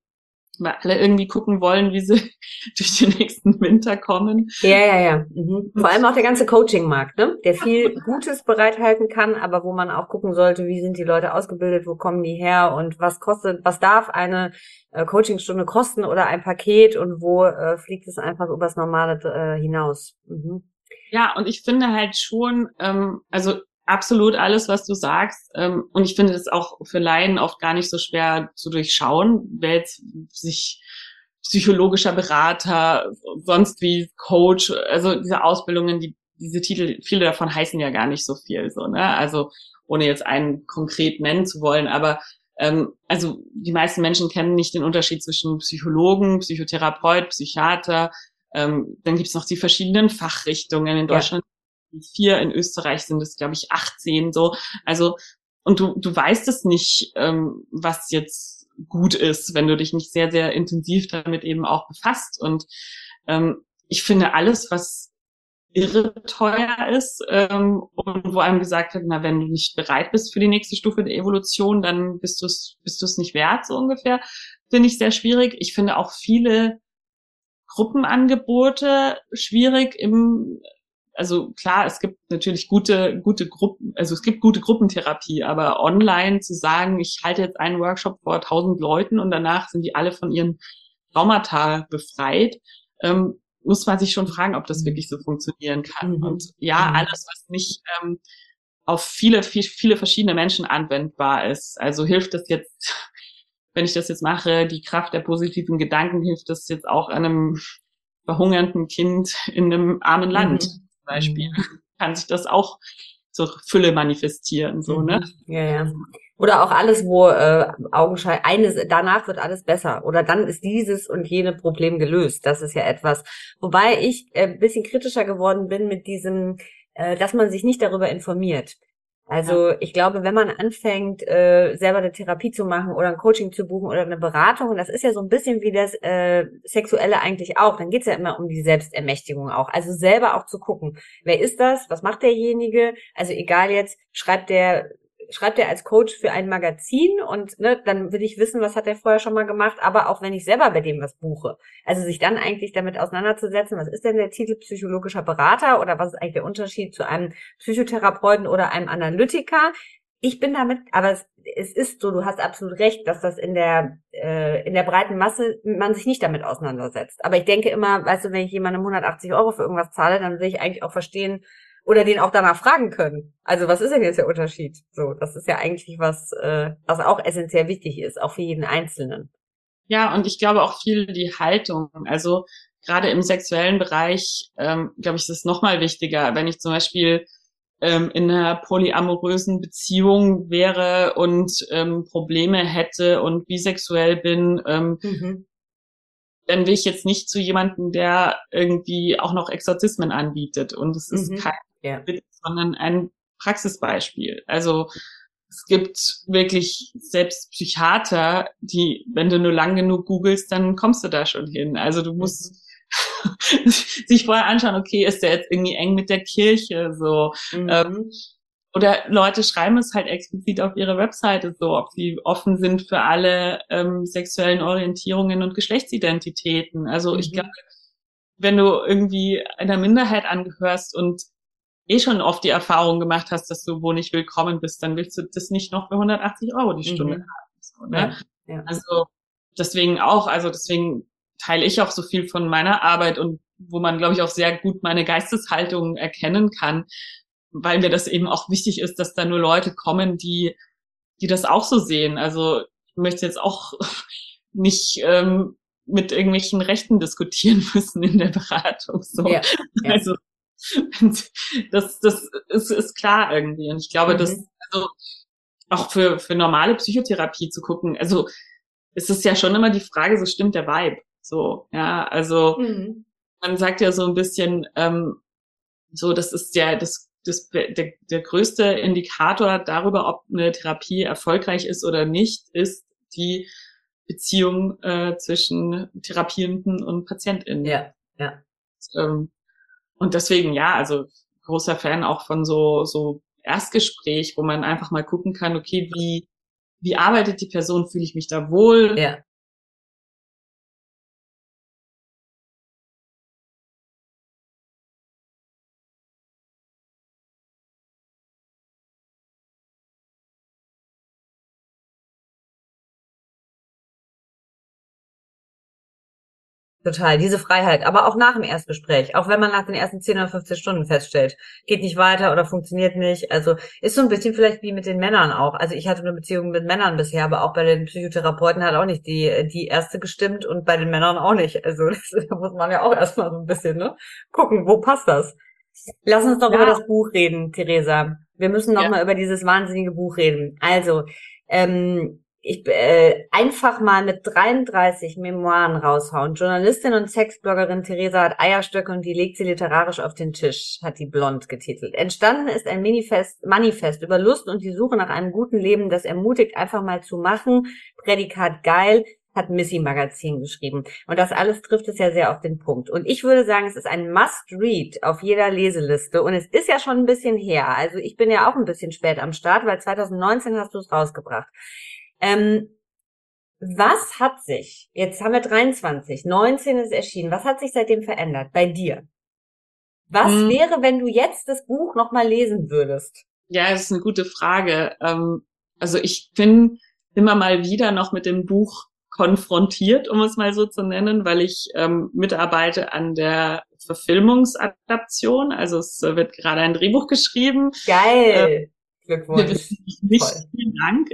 weil alle irgendwie gucken wollen, wie sie durch den nächsten Winter kommen. Ja, ja, ja. Mhm. Vor allem auch der ganze Coaching-Markt, ne? der viel Gutes bereithalten kann, aber wo man auch gucken sollte, wie sind die Leute ausgebildet, wo kommen die her und was kostet, was darf eine äh, Coachingstunde kosten oder ein Paket und wo äh, fliegt es einfach übers Normale äh, hinaus. Mhm. Ja, und ich finde halt schon, ähm, also absolut alles, was du sagst. Ähm, und ich finde es auch für Laien oft gar nicht so schwer zu durchschauen, wer jetzt sich psychologischer Berater, sonst wie Coach, also diese Ausbildungen, die, diese Titel, viele davon heißen ja gar nicht so viel, so, ne? Also, ohne jetzt einen konkret nennen zu wollen, aber ähm, also die meisten Menschen kennen nicht den Unterschied zwischen Psychologen, Psychotherapeut, Psychiater. Ähm, dann gibt's noch die verschiedenen Fachrichtungen. In Deutschland vier, in Österreich sind es, glaube ich, 18 so. Also und du, du weißt es nicht, ähm, was jetzt gut ist, wenn du dich nicht sehr, sehr intensiv damit eben auch befasst. Und ähm, ich finde alles, was irre teuer ist ähm, und wo einem gesagt wird, na, wenn du nicht bereit bist für die nächste Stufe der Evolution, dann bist du es bist du es nicht wert, so ungefähr, finde ich sehr schwierig. Ich finde auch viele Gruppenangebote schwierig im also klar, es gibt natürlich gute, gute Gruppen, also es gibt gute Gruppentherapie, aber online zu sagen, ich halte jetzt einen Workshop vor tausend Leuten und danach sind die alle von ihren Traumata befreit, ähm, muss man sich schon fragen, ob das wirklich so funktionieren kann. Mhm. Und ja, mhm. alles, was nicht ähm, auf viele, viele, viele verschiedene Menschen anwendbar ist. Also hilft das jetzt, wenn ich das jetzt mache, die Kraft der positiven Gedanken, hilft das jetzt auch einem verhungernden Kind in einem armen Land mhm. Zum Beispiel. Mhm. Kann sich das auch zur Fülle manifestieren, so, ne? Mhm. Ja, ja. Oder auch alles, wo äh, Augenschein, eines, danach wird alles besser. Oder dann ist dieses und jene Problem gelöst. Das ist ja etwas. Wobei ich äh, bisschen kritischer geworden bin mit diesem, äh, dass man sich nicht darüber informiert. Also ja. ich glaube, wenn man anfängt, äh, selber eine Therapie zu machen oder ein Coaching zu buchen oder eine Beratung, und das ist ja so ein bisschen wie das äh, Sexuelle eigentlich auch, dann geht's ja immer um die Selbstermächtigung auch. Also selber auch zu gucken, wer ist das, was macht derjenige? Also egal jetzt, schreibt der schreibt er als Coach für ein Magazin und ne, dann will ich wissen, was hat er vorher schon mal gemacht, aber auch wenn ich selber bei dem was buche. Also sich dann eigentlich damit auseinanderzusetzen, was ist denn der Titel psychologischer Berater oder was ist eigentlich der Unterschied zu einem Psychotherapeuten oder einem Analytiker? Ich bin damit, aber es, es ist so, du hast absolut recht, dass das in der äh, in der breiten Masse man sich nicht damit auseinandersetzt. Aber ich denke immer, weißt du, wenn ich jemandem 180 Euro für irgendwas zahle, dann will ich eigentlich auch verstehen, oder den auch danach fragen können. Also was ist denn jetzt der Unterschied? So, das ist ja eigentlich was, äh, was auch essentiell wichtig ist, auch für jeden Einzelnen. Ja, und ich glaube auch viel die Haltung. Also gerade im sexuellen Bereich, ähm, glaube ich, ist es nochmal wichtiger, wenn ich zum Beispiel ähm, in einer polyamorösen Beziehung wäre und ähm, Probleme hätte und bisexuell bin, ähm, mhm. dann will ich jetzt nicht zu jemandem, der irgendwie auch noch Exorzismen anbietet. Und es ist mhm. kein ja. sondern ein Praxisbeispiel. Also es gibt wirklich selbst Psychiater, die, wenn du nur lang genug googelst, dann kommst du da schon hin. Also du musst mhm. sich vorher anschauen, okay, ist der jetzt irgendwie eng mit der Kirche so. Mhm. Ähm, oder Leute schreiben es halt explizit auf ihre Webseite so, ob sie offen sind für alle ähm, sexuellen Orientierungen und Geschlechtsidentitäten. Also mhm. ich glaube, wenn du irgendwie einer Minderheit angehörst und eh schon oft die Erfahrung gemacht hast, dass du wo nicht willkommen bist, dann willst du das nicht noch für 180 Euro die Stunde mhm. haben. So, ne? ja, ja. Also deswegen auch, also deswegen teile ich auch so viel von meiner Arbeit und wo man, glaube ich, auch sehr gut meine Geisteshaltung erkennen kann, weil mir das eben auch wichtig ist, dass da nur Leute kommen, die, die das auch so sehen. Also ich möchte jetzt auch nicht ähm, mit irgendwelchen Rechten diskutieren müssen in der Beratung. So. Ja, ja. Also das, das ist, ist klar irgendwie. Und ich glaube, mhm. dass, also auch für, für normale Psychotherapie zu gucken, also es ist ja schon immer die Frage, so stimmt der Vibe. So, ja, also mhm. man sagt ja so ein bisschen, ähm, so, das ist ja das, das, der, der größte Indikator darüber, ob eine Therapie erfolgreich ist oder nicht, ist die Beziehung äh, zwischen Therapierenden und PatientInnen. Ja, ja. Ähm, und deswegen, ja, also großer Fan auch von so, so Erstgespräch, wo man einfach mal gucken kann, okay, wie, wie arbeitet die Person, fühle ich mich da wohl? Ja. Total, diese Freiheit, aber auch nach dem Erstgespräch, auch wenn man nach den ersten 10 oder 15 Stunden feststellt, geht nicht weiter oder funktioniert nicht. Also ist so ein bisschen vielleicht wie mit den Männern auch. Also ich hatte eine Beziehung mit Männern bisher, aber auch bei den Psychotherapeuten hat auch nicht die, die erste gestimmt und bei den Männern auch nicht. Also das, da muss man ja auch erstmal so ein bisschen ne, gucken, wo passt das. Lass uns doch ja. über das Buch reden, Theresa. Wir müssen noch ja. mal über dieses wahnsinnige Buch reden. Also, ähm, ich äh, einfach mal mit 33 Memoiren raushauen. Journalistin und Sexbloggerin Theresa hat Eierstöcke und die legt sie literarisch auf den Tisch, hat die Blond getitelt. Entstanden ist ein Manifest, Manifest über Lust und die Suche nach einem guten Leben, das ermutigt, einfach mal zu machen. Prädikat geil, hat Missy Magazin geschrieben. Und das alles trifft es ja sehr auf den Punkt. Und ich würde sagen, es ist ein Must-Read auf jeder Leseliste. Und es ist ja schon ein bisschen her. Also ich bin ja auch ein bisschen spät am Start, weil 2019 hast du es rausgebracht. Ähm, was hat sich, jetzt haben wir 23, 19 ist erschienen, was hat sich seitdem verändert bei dir? Was hm. wäre, wenn du jetzt das Buch nochmal lesen würdest? Ja, das ist eine gute Frage. Ähm, also ich bin immer mal wieder noch mit dem Buch konfrontiert, um es mal so zu nennen, weil ich ähm, mitarbeite an der Verfilmungsadaption. Also es wird gerade ein Drehbuch geschrieben. Geil. Äh, Glückwunsch. Nicht, vielen Dank.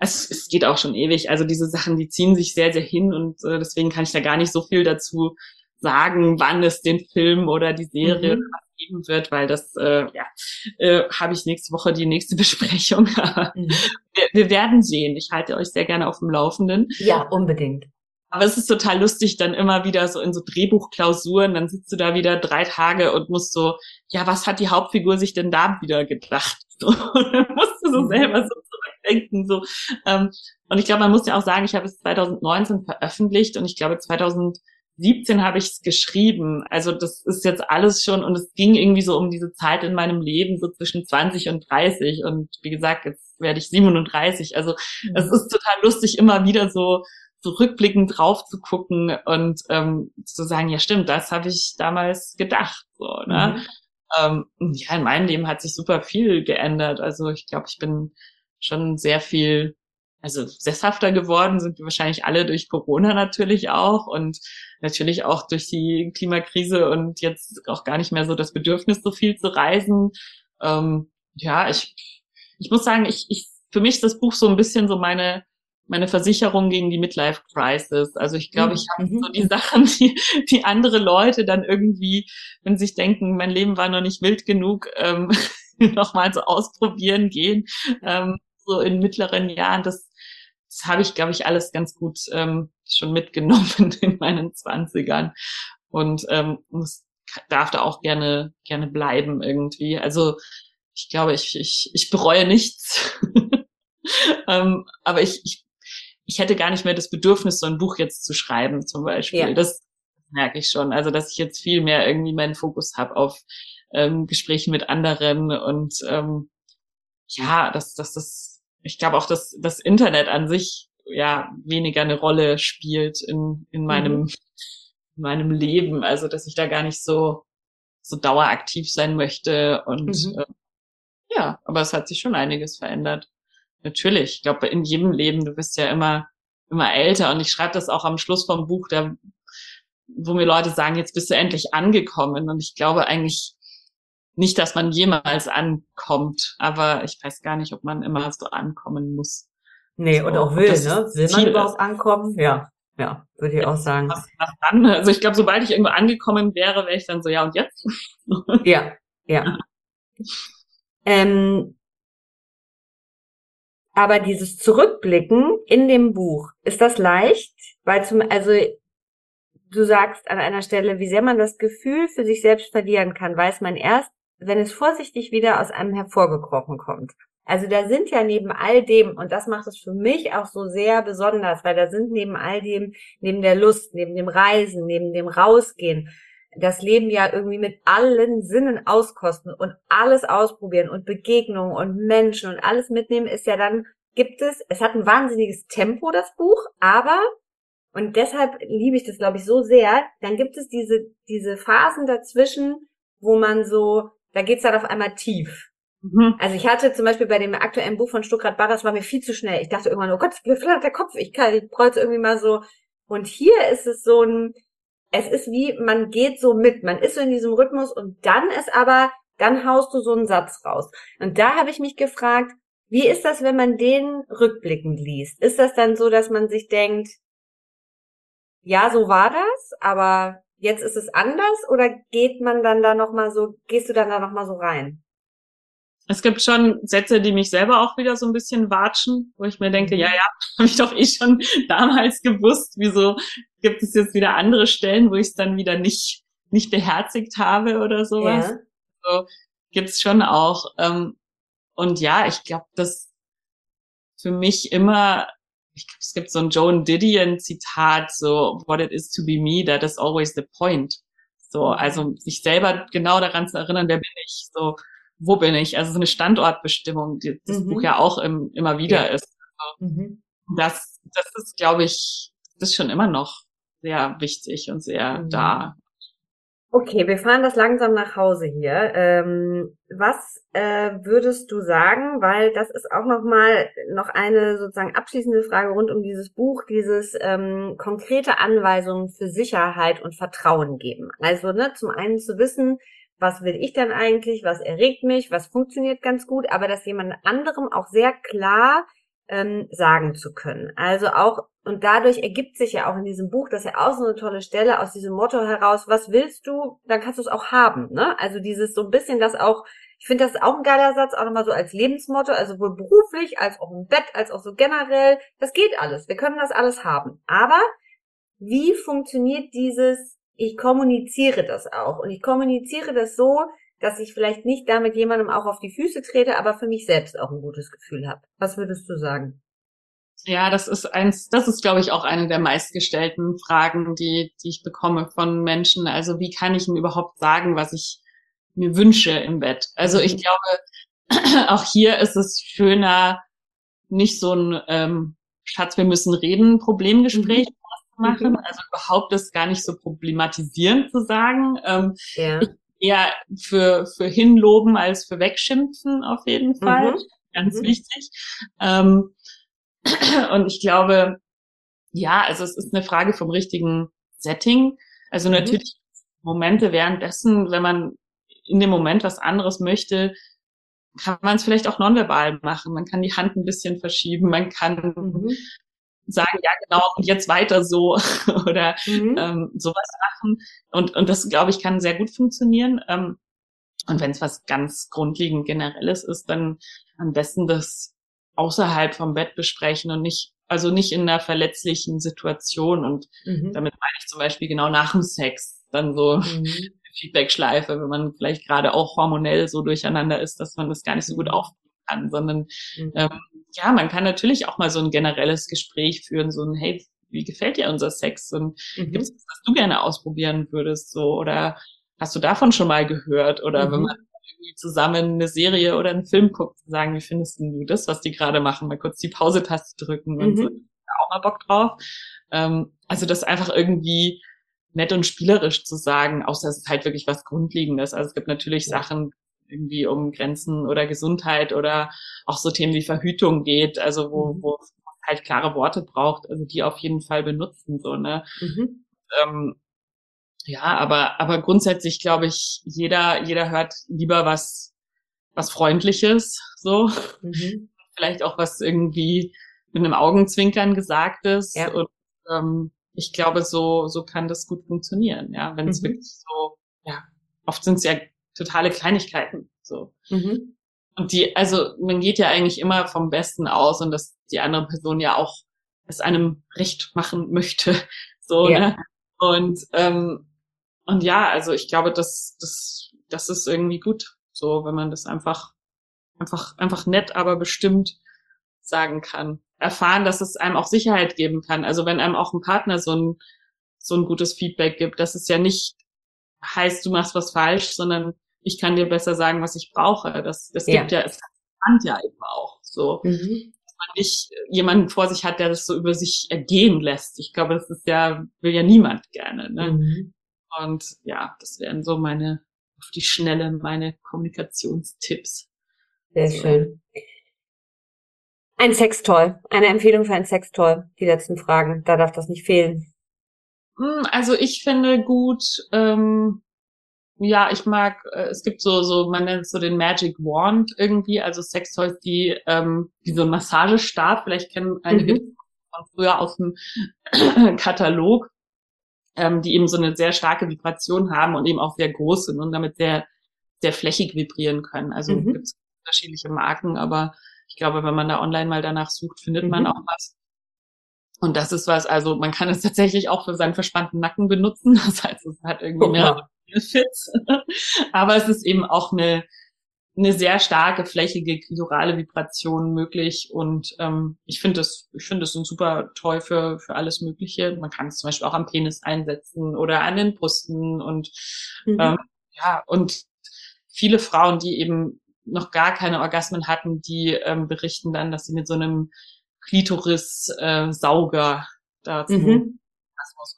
Es, es geht auch schon ewig. Also diese Sachen, die ziehen sich sehr, sehr hin und äh, deswegen kann ich da gar nicht so viel dazu sagen, wann es den Film oder die Serie mhm. geben wird, weil das äh, ja, äh, habe ich nächste Woche die nächste Besprechung. mhm. wir, wir werden sehen. Ich halte euch sehr gerne auf dem Laufenden. Ja, unbedingt. Aber es ist total lustig, dann immer wieder so in so Drehbuchklausuren, dann sitzt du da wieder drei Tage und musst so, ja, was hat die Hauptfigur sich denn da wieder gedacht? So, dann musst so mhm. selber so zurückdenken. So. Ähm, und ich glaube, man muss ja auch sagen, ich habe es 2019 veröffentlicht und ich glaube 2017 habe ich es geschrieben. Also das ist jetzt alles schon und es ging irgendwie so um diese Zeit in meinem Leben, so zwischen 20 und 30. Und wie gesagt, jetzt werde ich 37. Also mhm. es ist total lustig, immer wieder so zurückblickend drauf zu gucken und ähm, zu sagen, ja stimmt, das habe ich damals gedacht. So, ne? Mhm. Ähm, ja, in meinem Leben hat sich super viel geändert. Also ich glaube, ich bin schon sehr viel, also sesshafter geworden sind wir wahrscheinlich alle durch Corona natürlich auch und natürlich auch durch die Klimakrise und jetzt auch gar nicht mehr so das Bedürfnis, so viel zu reisen. Ähm, ja, ich, ich muss sagen, ich, ich, für mich ist das Buch so ein bisschen so meine, meine Versicherung gegen die Midlife Crisis. Also ich glaube, ich habe mhm. so die Sachen, die, die andere Leute dann irgendwie, wenn sie sich denken, mein Leben war noch nicht wild genug, ähm, nochmal so ausprobieren gehen. Ähm, so in mittleren Jahren, das, das habe ich, glaube ich, alles ganz gut ähm, schon mitgenommen in meinen Zwanzigern. Und ähm, muss, darf da auch gerne, gerne bleiben irgendwie. Also ich glaube, ich, ich, ich bereue nichts. ähm, aber ich, ich, ich hätte gar nicht mehr das Bedürfnis, so ein Buch jetzt zu schreiben, zum Beispiel. Ja. Das merke ich schon. Also, dass ich jetzt viel mehr irgendwie meinen Fokus habe auf ähm, Gesprächen mit anderen und ähm, ja, dass, dass das ich glaube auch, dass das Internet an sich ja weniger eine Rolle spielt in, in meinem, mhm. in meinem Leben. Also, dass ich da gar nicht so, so daueraktiv sein möchte und, mhm. äh, ja, aber es hat sich schon einiges verändert. Natürlich. Ich glaube, in jedem Leben, du bist ja immer, immer älter und ich schreibe das auch am Schluss vom Buch, da, wo mir Leute sagen, jetzt bist du endlich angekommen und ich glaube eigentlich, nicht, dass man jemals ankommt, aber ich weiß gar nicht, ob man immer so ankommen muss. Nee, so, und auch will, ne? Will man überhaupt ist. ankommen? Ja, ja, würde ich auch sagen. Was, was dann? Also ich glaube, sobald ich irgendwo angekommen wäre, wäre ich dann so, ja, und jetzt? ja, ja. ähm, aber dieses Zurückblicken in dem Buch, ist das leicht? Weil zum, also du sagst an einer Stelle, wie sehr man das Gefühl für sich selbst verlieren kann, weiß man erst, wenn es vorsichtig wieder aus einem hervorgekrochen kommt. Also da sind ja neben all dem, und das macht es für mich auch so sehr besonders, weil da sind neben all dem, neben der Lust, neben dem Reisen, neben dem Rausgehen, das Leben ja irgendwie mit allen Sinnen auskosten und alles ausprobieren und Begegnungen und Menschen und alles mitnehmen, ist ja dann, gibt es, es hat ein wahnsinniges Tempo, das Buch, aber, und deshalb liebe ich das, glaube ich, so sehr, dann gibt es diese, diese Phasen dazwischen, wo man so da geht's dann auf einmal tief. Mhm. Also ich hatte zum Beispiel bei dem aktuellen Buch von Stuckrad Barras war mir viel zu schnell. Ich dachte irgendwann, oh Gott, mir flattert der Kopf. Ich kann, ich brauche irgendwie mal so. Und hier ist es so ein, es ist wie, man geht so mit, man ist so in diesem Rhythmus und dann ist aber, dann haust du so einen Satz raus. Und da habe ich mich gefragt, wie ist das, wenn man den rückblickend liest? Ist das dann so, dass man sich denkt, ja, so war das, aber jetzt ist es anders oder geht man dann da noch mal so, gehst du dann da noch mal so rein? Es gibt schon Sätze, die mich selber auch wieder so ein bisschen watschen, wo ich mir denke, mhm. ja, ja, habe ich doch eh schon damals gewusst, wieso gibt es jetzt wieder andere Stellen, wo ich es dann wieder nicht, nicht beherzigt habe oder sowas. Ja. So gibt's schon auch. Ähm, und ja, ich glaube, dass für mich immer, ich glaube, es gibt so ein Joan Didion Zitat, so, what it is to be me, that is always the point. So, mhm. also sich selber genau daran zu erinnern, wer bin ich, so, wo bin ich? Also so eine Standortbestimmung, die das mhm. Buch ja auch im, immer wieder ja. ist. Mhm. Das, das ist, glaube ich, das ist schon immer noch sehr wichtig und sehr mhm. da. Okay, wir fahren das langsam nach Hause hier. Ähm, was äh, würdest du sagen, weil das ist auch noch mal noch eine sozusagen abschließende Frage rund um dieses Buch, dieses ähm, konkrete Anweisungen für Sicherheit und Vertrauen geben. Also ne, zum einen zu wissen, was will ich denn eigentlich, was erregt mich, was funktioniert ganz gut, aber das jemand anderem auch sehr klar ähm, sagen zu können. Also auch, und dadurch ergibt sich ja auch in diesem Buch, das ist ja auch so eine tolle Stelle aus diesem Motto heraus, was willst du, dann kannst du es auch haben. Ne? Also dieses so ein bisschen das auch, ich finde das auch ein geiler Satz, auch nochmal so als Lebensmotto, also sowohl beruflich als auch im Bett, als auch so generell. Das geht alles. Wir können das alles haben. Aber wie funktioniert dieses ich kommuniziere das auch. Und ich kommuniziere das so, dass ich vielleicht nicht damit jemandem auch auf die Füße trete, aber für mich selbst auch ein gutes Gefühl habe. Was würdest du sagen? Ja, das ist eins, das ist, glaube ich, auch eine der meistgestellten Fragen, die, die ich bekomme von Menschen. Also wie kann ich ihnen überhaupt sagen, was ich mir wünsche im Bett? Also ich mhm. glaube, auch hier ist es schöner, nicht so ein ähm, Schatz, wir müssen reden, Problemgespräch mhm machen, mhm. also überhaupt das gar nicht so problematisierend zu sagen. Ähm, ja. Eher für, für hinloben als für wegschimpfen auf jeden Fall. Mhm. Ganz mhm. wichtig. Ähm, und ich glaube, ja, also es ist eine Frage vom richtigen Setting. Also mhm. natürlich Momente währenddessen, wenn man in dem Moment was anderes möchte, kann man es vielleicht auch nonverbal machen. Man kann die Hand ein bisschen verschieben, man kann mhm sagen, ja genau, und jetzt weiter so oder mhm. ähm, sowas machen. Und, und das, glaube ich, kann sehr gut funktionieren. Ähm, und wenn es was ganz grundlegend Generelles ist, dann am besten das außerhalb vom Bett besprechen und nicht, also nicht in einer verletzlichen Situation. Und mhm. damit meine ich zum Beispiel genau nach dem Sex dann so mhm. Feedback-Schleife, wenn man vielleicht gerade auch hormonell so durcheinander ist, dass man das gar nicht so gut mhm. Kann, sondern mhm. ähm, ja, man kann natürlich auch mal so ein generelles Gespräch führen, so ein, hey, wie gefällt dir unser Sex? Und mhm. gibt es was, was du gerne ausprobieren würdest? So, oder hast du davon schon mal gehört? Oder mhm. wenn man irgendwie zusammen eine Serie oder einen Film guckt, sagen, wie findest du das, was die gerade machen? Mal kurz die Pause-Taste drücken mhm. und so. Auch mal Bock drauf. Ähm, also das einfach irgendwie nett und spielerisch zu sagen, außer es ist halt wirklich was Grundlegendes. Also es gibt natürlich ja. Sachen, irgendwie um Grenzen oder Gesundheit oder auch so Themen wie Verhütung geht, also wo, mhm. wo halt klare Worte braucht, also die auf jeden Fall benutzen, so, ne? Mhm. Ähm, ja, aber, aber grundsätzlich glaube ich, jeder, jeder hört lieber was, was Freundliches, so. Mhm. Vielleicht auch was irgendwie mit einem Augenzwinkern gesagt ist. Ja. Und ähm, ich glaube, so, so kann das gut funktionieren, ja, wenn es mhm. wirklich so, ja, oft sind es ja totale Kleinigkeiten. So. Mhm. Und die, also man geht ja eigentlich immer vom Besten aus und dass die andere Person ja auch es einem recht machen möchte. So, ja. ne? Und, ähm, und ja, also ich glaube, das, das, das ist irgendwie gut. So, wenn man das einfach, einfach, einfach nett, aber bestimmt sagen kann. Erfahren, dass es einem auch Sicherheit geben kann. Also wenn einem auch ein Partner so ein, so ein gutes Feedback gibt, dass es ja nicht heißt, du machst was falsch, sondern ich kann dir besser sagen, was ich brauche. Das, das ja. gibt ja, es kann ja eben auch so. Mhm. Dass man nicht jemanden vor sich hat, der das so über sich ergehen lässt. Ich glaube, das ist ja, will ja niemand gerne. Ne? Mhm. Und ja, das wären so meine, auf die Schnelle meine Kommunikationstipps. Sehr so. schön. Ein Sextoy, eine Empfehlung für ein Sextoy. Die letzten Fragen, da darf das nicht fehlen. Hm, also ich finde gut, ähm, ja, ich mag, äh, es gibt so, so, man nennt es so den Magic Wand irgendwie, also Sextoys, die, ähm, wie so ein Massagestab, vielleicht kennen einige mhm. von früher aus dem Katalog, ähm, die eben so eine sehr starke Vibration haben und eben auch sehr groß sind und damit sehr, sehr flächig vibrieren können. Also mhm. gibt's unterschiedliche Marken, aber ich glaube, wenn man da online mal danach sucht, findet mhm. man auch was. Und das ist was, also man kann es tatsächlich auch für seinen verspannten Nacken benutzen. Das heißt, es hat irgendwie mehrere Benefits. Aber es ist eben auch eine, eine sehr starke, flächige klitorale Vibration möglich. Und ähm, ich finde das, ich finde das ein super toll für, für alles Mögliche. Man kann es zum Beispiel auch am Penis einsetzen oder an den Brüsten und mhm. ähm, ja, und viele Frauen, die eben noch gar keine Orgasmen hatten, die ähm, berichten dann, dass sie mit so einem Klitoris-Sauger äh, da zum mhm.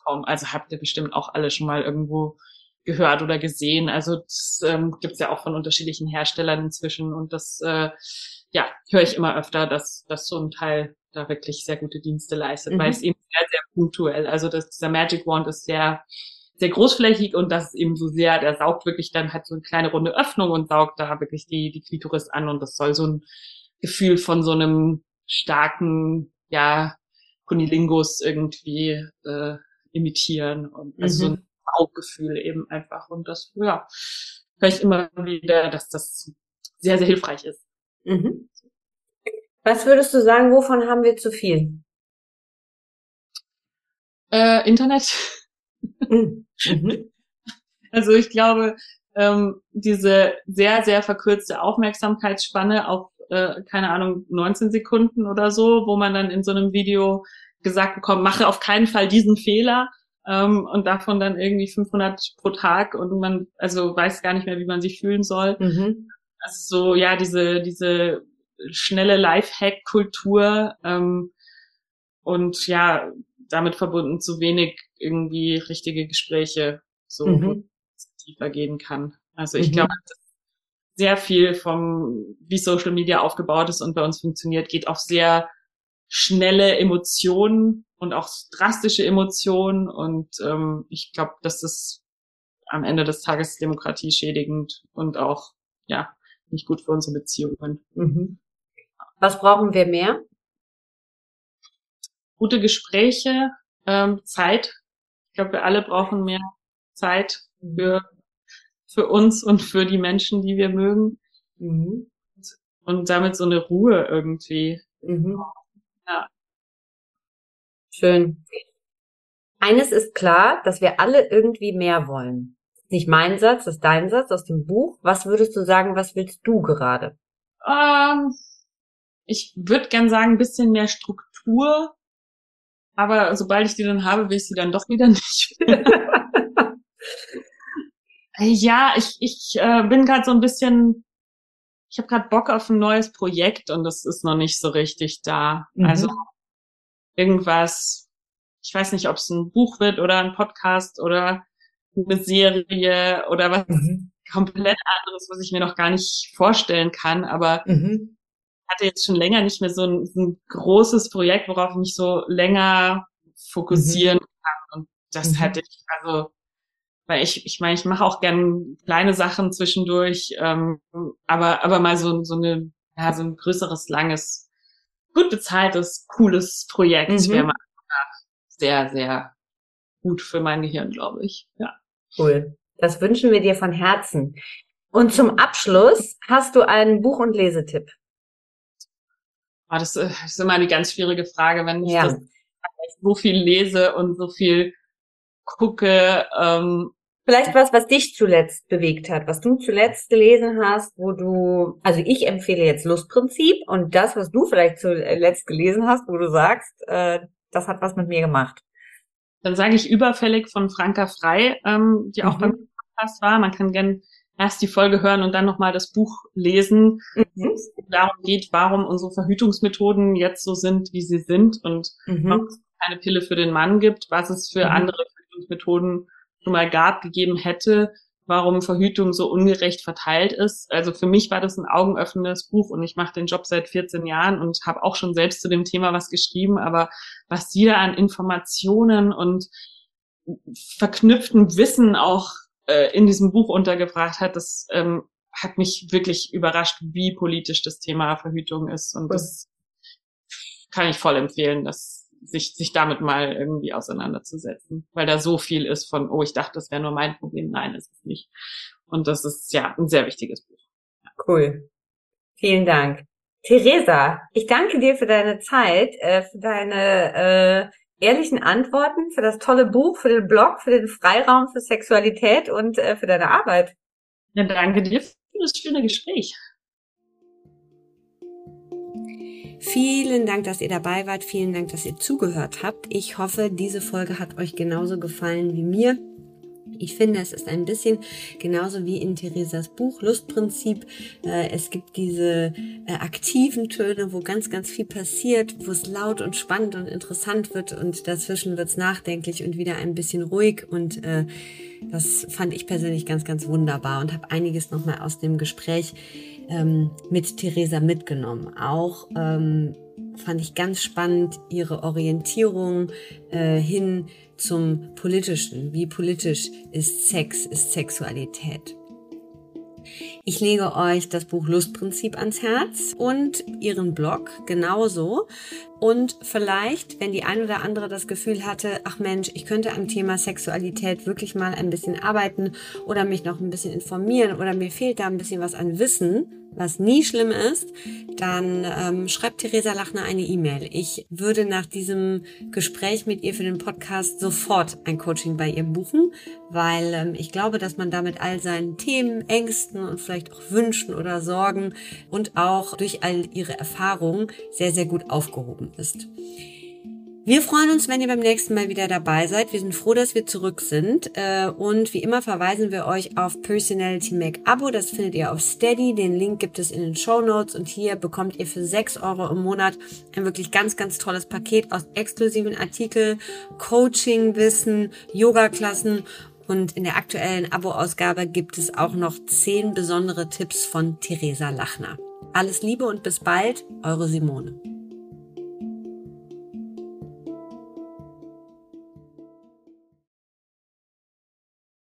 Kommen. Also habt ihr bestimmt auch alle schon mal irgendwo gehört oder gesehen. Also das ähm, gibt ja auch von unterschiedlichen Herstellern inzwischen und das äh, ja höre ich immer öfter, dass, dass so ein Teil da wirklich sehr gute Dienste leistet, mhm. weil es eben sehr, sehr punktuell. Also das, dieser Magic Wand ist sehr sehr großflächig und das ist eben so sehr, der saugt wirklich dann halt so eine kleine runde Öffnung und saugt da wirklich die, die Klitoris an und das soll so ein Gefühl von so einem starken, ja, Kunilingus irgendwie äh, imitieren und also mhm. so ein Bauchgefühl eben einfach. Und das, ja, höre ich immer wieder, dass das sehr, sehr hilfreich ist. Mhm. Was würdest du sagen, wovon haben wir zu viel? Äh, Internet. Mhm. mhm. Also ich glaube, ähm, diese sehr, sehr verkürzte Aufmerksamkeitsspanne auf, äh, keine Ahnung, 19 Sekunden oder so, wo man dann in so einem Video gesagt bekommt, mache auf keinen Fall diesen Fehler ähm, und davon dann irgendwie 500 pro Tag und man also weiß gar nicht mehr, wie man sich fühlen soll. Mhm. Also so ja diese diese schnelle Lifehack-Kultur ähm, und ja damit verbunden zu wenig irgendwie richtige Gespräche so mhm. tiefer gehen kann. Also ich mhm. glaube, sehr viel vom wie Social Media aufgebaut ist und bei uns funktioniert, geht auf sehr schnelle Emotionen und auch drastische Emotionen. Und ähm, ich glaube, das ist am Ende des Tages Demokratie schädigend und auch ja nicht gut für unsere Beziehungen. Mhm. Was brauchen wir mehr? Gute Gespräche, ähm, Zeit. Ich glaube, wir alle brauchen mehr Zeit für für uns und für die Menschen, die wir mögen. Mhm. Und damit so eine Ruhe irgendwie. Mhm. Ja. Schön. Eines ist klar, dass wir alle irgendwie mehr wollen. Nicht mein Satz, das ist dein Satz aus dem Buch. Was würdest du sagen, was willst du gerade? Ähm, ich würde gern sagen, ein bisschen mehr Struktur. Aber sobald ich die dann habe, will ich sie dann doch wieder nicht. ja, ich, ich äh, bin gerade so ein bisschen, ich habe gerade Bock auf ein neues Projekt und das ist noch nicht so richtig da. Mhm. Also irgendwas, ich weiß nicht, ob es ein Buch wird oder ein Podcast oder eine Serie oder was mhm. komplett anderes, was ich mir noch gar nicht vorstellen kann, aber mhm. hatte jetzt schon länger nicht mehr so ein, ein, großes Projekt, worauf ich mich so länger fokussieren mhm. kann. Und das mhm. hatte ich, also, weil ich, ich meine, ich mache auch gern kleine Sachen zwischendurch, ähm, aber, aber mal so, so eine, ja, so ein größeres, langes gut bezahltes, cooles Projekt mhm. wäre mal sehr, sehr gut für mein Gehirn, glaube ich. Ja. Cool. Das wünschen wir dir von Herzen. Und zum Abschluss hast du einen Buch- und Lesetipp. Oh, das ist immer eine ganz schwierige Frage, wenn ich ja. so viel lese und so viel gucke. Ähm, Vielleicht was, was dich zuletzt bewegt hat, was du zuletzt gelesen hast, wo du, also ich empfehle jetzt Lustprinzip und das, was du vielleicht zuletzt gelesen hast, wo du sagst, äh, das hat was mit mir gemacht. Dann sage ich überfällig von Franka Frei, ähm, die auch mhm. beim Podcast war. Man kann gern erst die Folge hören und dann nochmal das Buch lesen, mhm. es darum geht, warum unsere Verhütungsmethoden jetzt so sind, wie sie sind und mhm. warum es keine Pille für den Mann gibt, was es für mhm. andere Verhütungsmethoden schon mal gab, gegeben hätte, warum Verhütung so ungerecht verteilt ist. Also für mich war das ein augenöffnendes Buch und ich mache den Job seit 14 Jahren und habe auch schon selbst zu dem Thema was geschrieben, aber was sie da an Informationen und verknüpften Wissen auch äh, in diesem Buch untergebracht hat, das ähm, hat mich wirklich überrascht, wie politisch das Thema Verhütung ist. Und das kann ich voll empfehlen, dass sich, sich damit mal irgendwie auseinanderzusetzen, weil da so viel ist von, oh, ich dachte, das wäre nur mein Problem. Nein, ist es nicht. Und das ist ja ein sehr wichtiges Buch. Cool. Vielen Dank. Theresa, ich danke dir für deine Zeit, äh, für deine äh, ehrlichen Antworten, für das tolle Buch, für den Blog, für den Freiraum für Sexualität und äh, für deine Arbeit. Ja, danke dir für das schöne Gespräch. Vielen Dank, dass ihr dabei wart. Vielen Dank, dass ihr zugehört habt. Ich hoffe, diese Folge hat euch genauso gefallen wie mir. Ich finde, es ist ein bisschen genauso wie in Theresas Buch Lustprinzip. Äh, es gibt diese äh, aktiven Töne, wo ganz, ganz viel passiert, wo es laut und spannend und interessant wird und dazwischen wird es nachdenklich und wieder ein bisschen ruhig und äh, das fand ich persönlich ganz, ganz wunderbar und habe einiges nochmal aus dem Gespräch ähm, mit Theresa mitgenommen. Auch ähm, fand ich ganz spannend ihre Orientierung äh, hin zum Politischen. Wie politisch ist Sex, ist Sexualität? Ich lege euch das Buch Lustprinzip ans Herz und ihren Blog genauso. Und vielleicht, wenn die ein oder andere das Gefühl hatte, ach Mensch, ich könnte am Thema Sexualität wirklich mal ein bisschen arbeiten oder mich noch ein bisschen informieren oder mir fehlt da ein bisschen was an Wissen, was nie schlimm ist, dann ähm, schreibt Theresa Lachner eine E-Mail. Ich würde nach diesem Gespräch mit ihr für den Podcast sofort ein Coaching bei ihr buchen, weil ähm, ich glaube, dass man damit all seinen Themen, Ängsten und vielleicht auch Wünschen oder Sorgen und auch durch all ihre Erfahrungen sehr, sehr gut aufgehoben ist. Wir freuen uns, wenn ihr beim nächsten Mal wieder dabei seid. Wir sind froh, dass wir zurück sind. Äh, und wie immer verweisen wir euch auf Personality Make Abo. Das findet ihr auf Steady. Den Link gibt es in den Show Notes. Und hier bekommt ihr für 6 Euro im Monat ein wirklich ganz, ganz tolles Paket aus exklusiven Artikeln, Coaching, Wissen, Yoga-Klassen. Und in der aktuellen Abo-Ausgabe gibt es auch noch 10 besondere Tipps von Theresa Lachner. Alles Liebe und bis bald, eure Simone.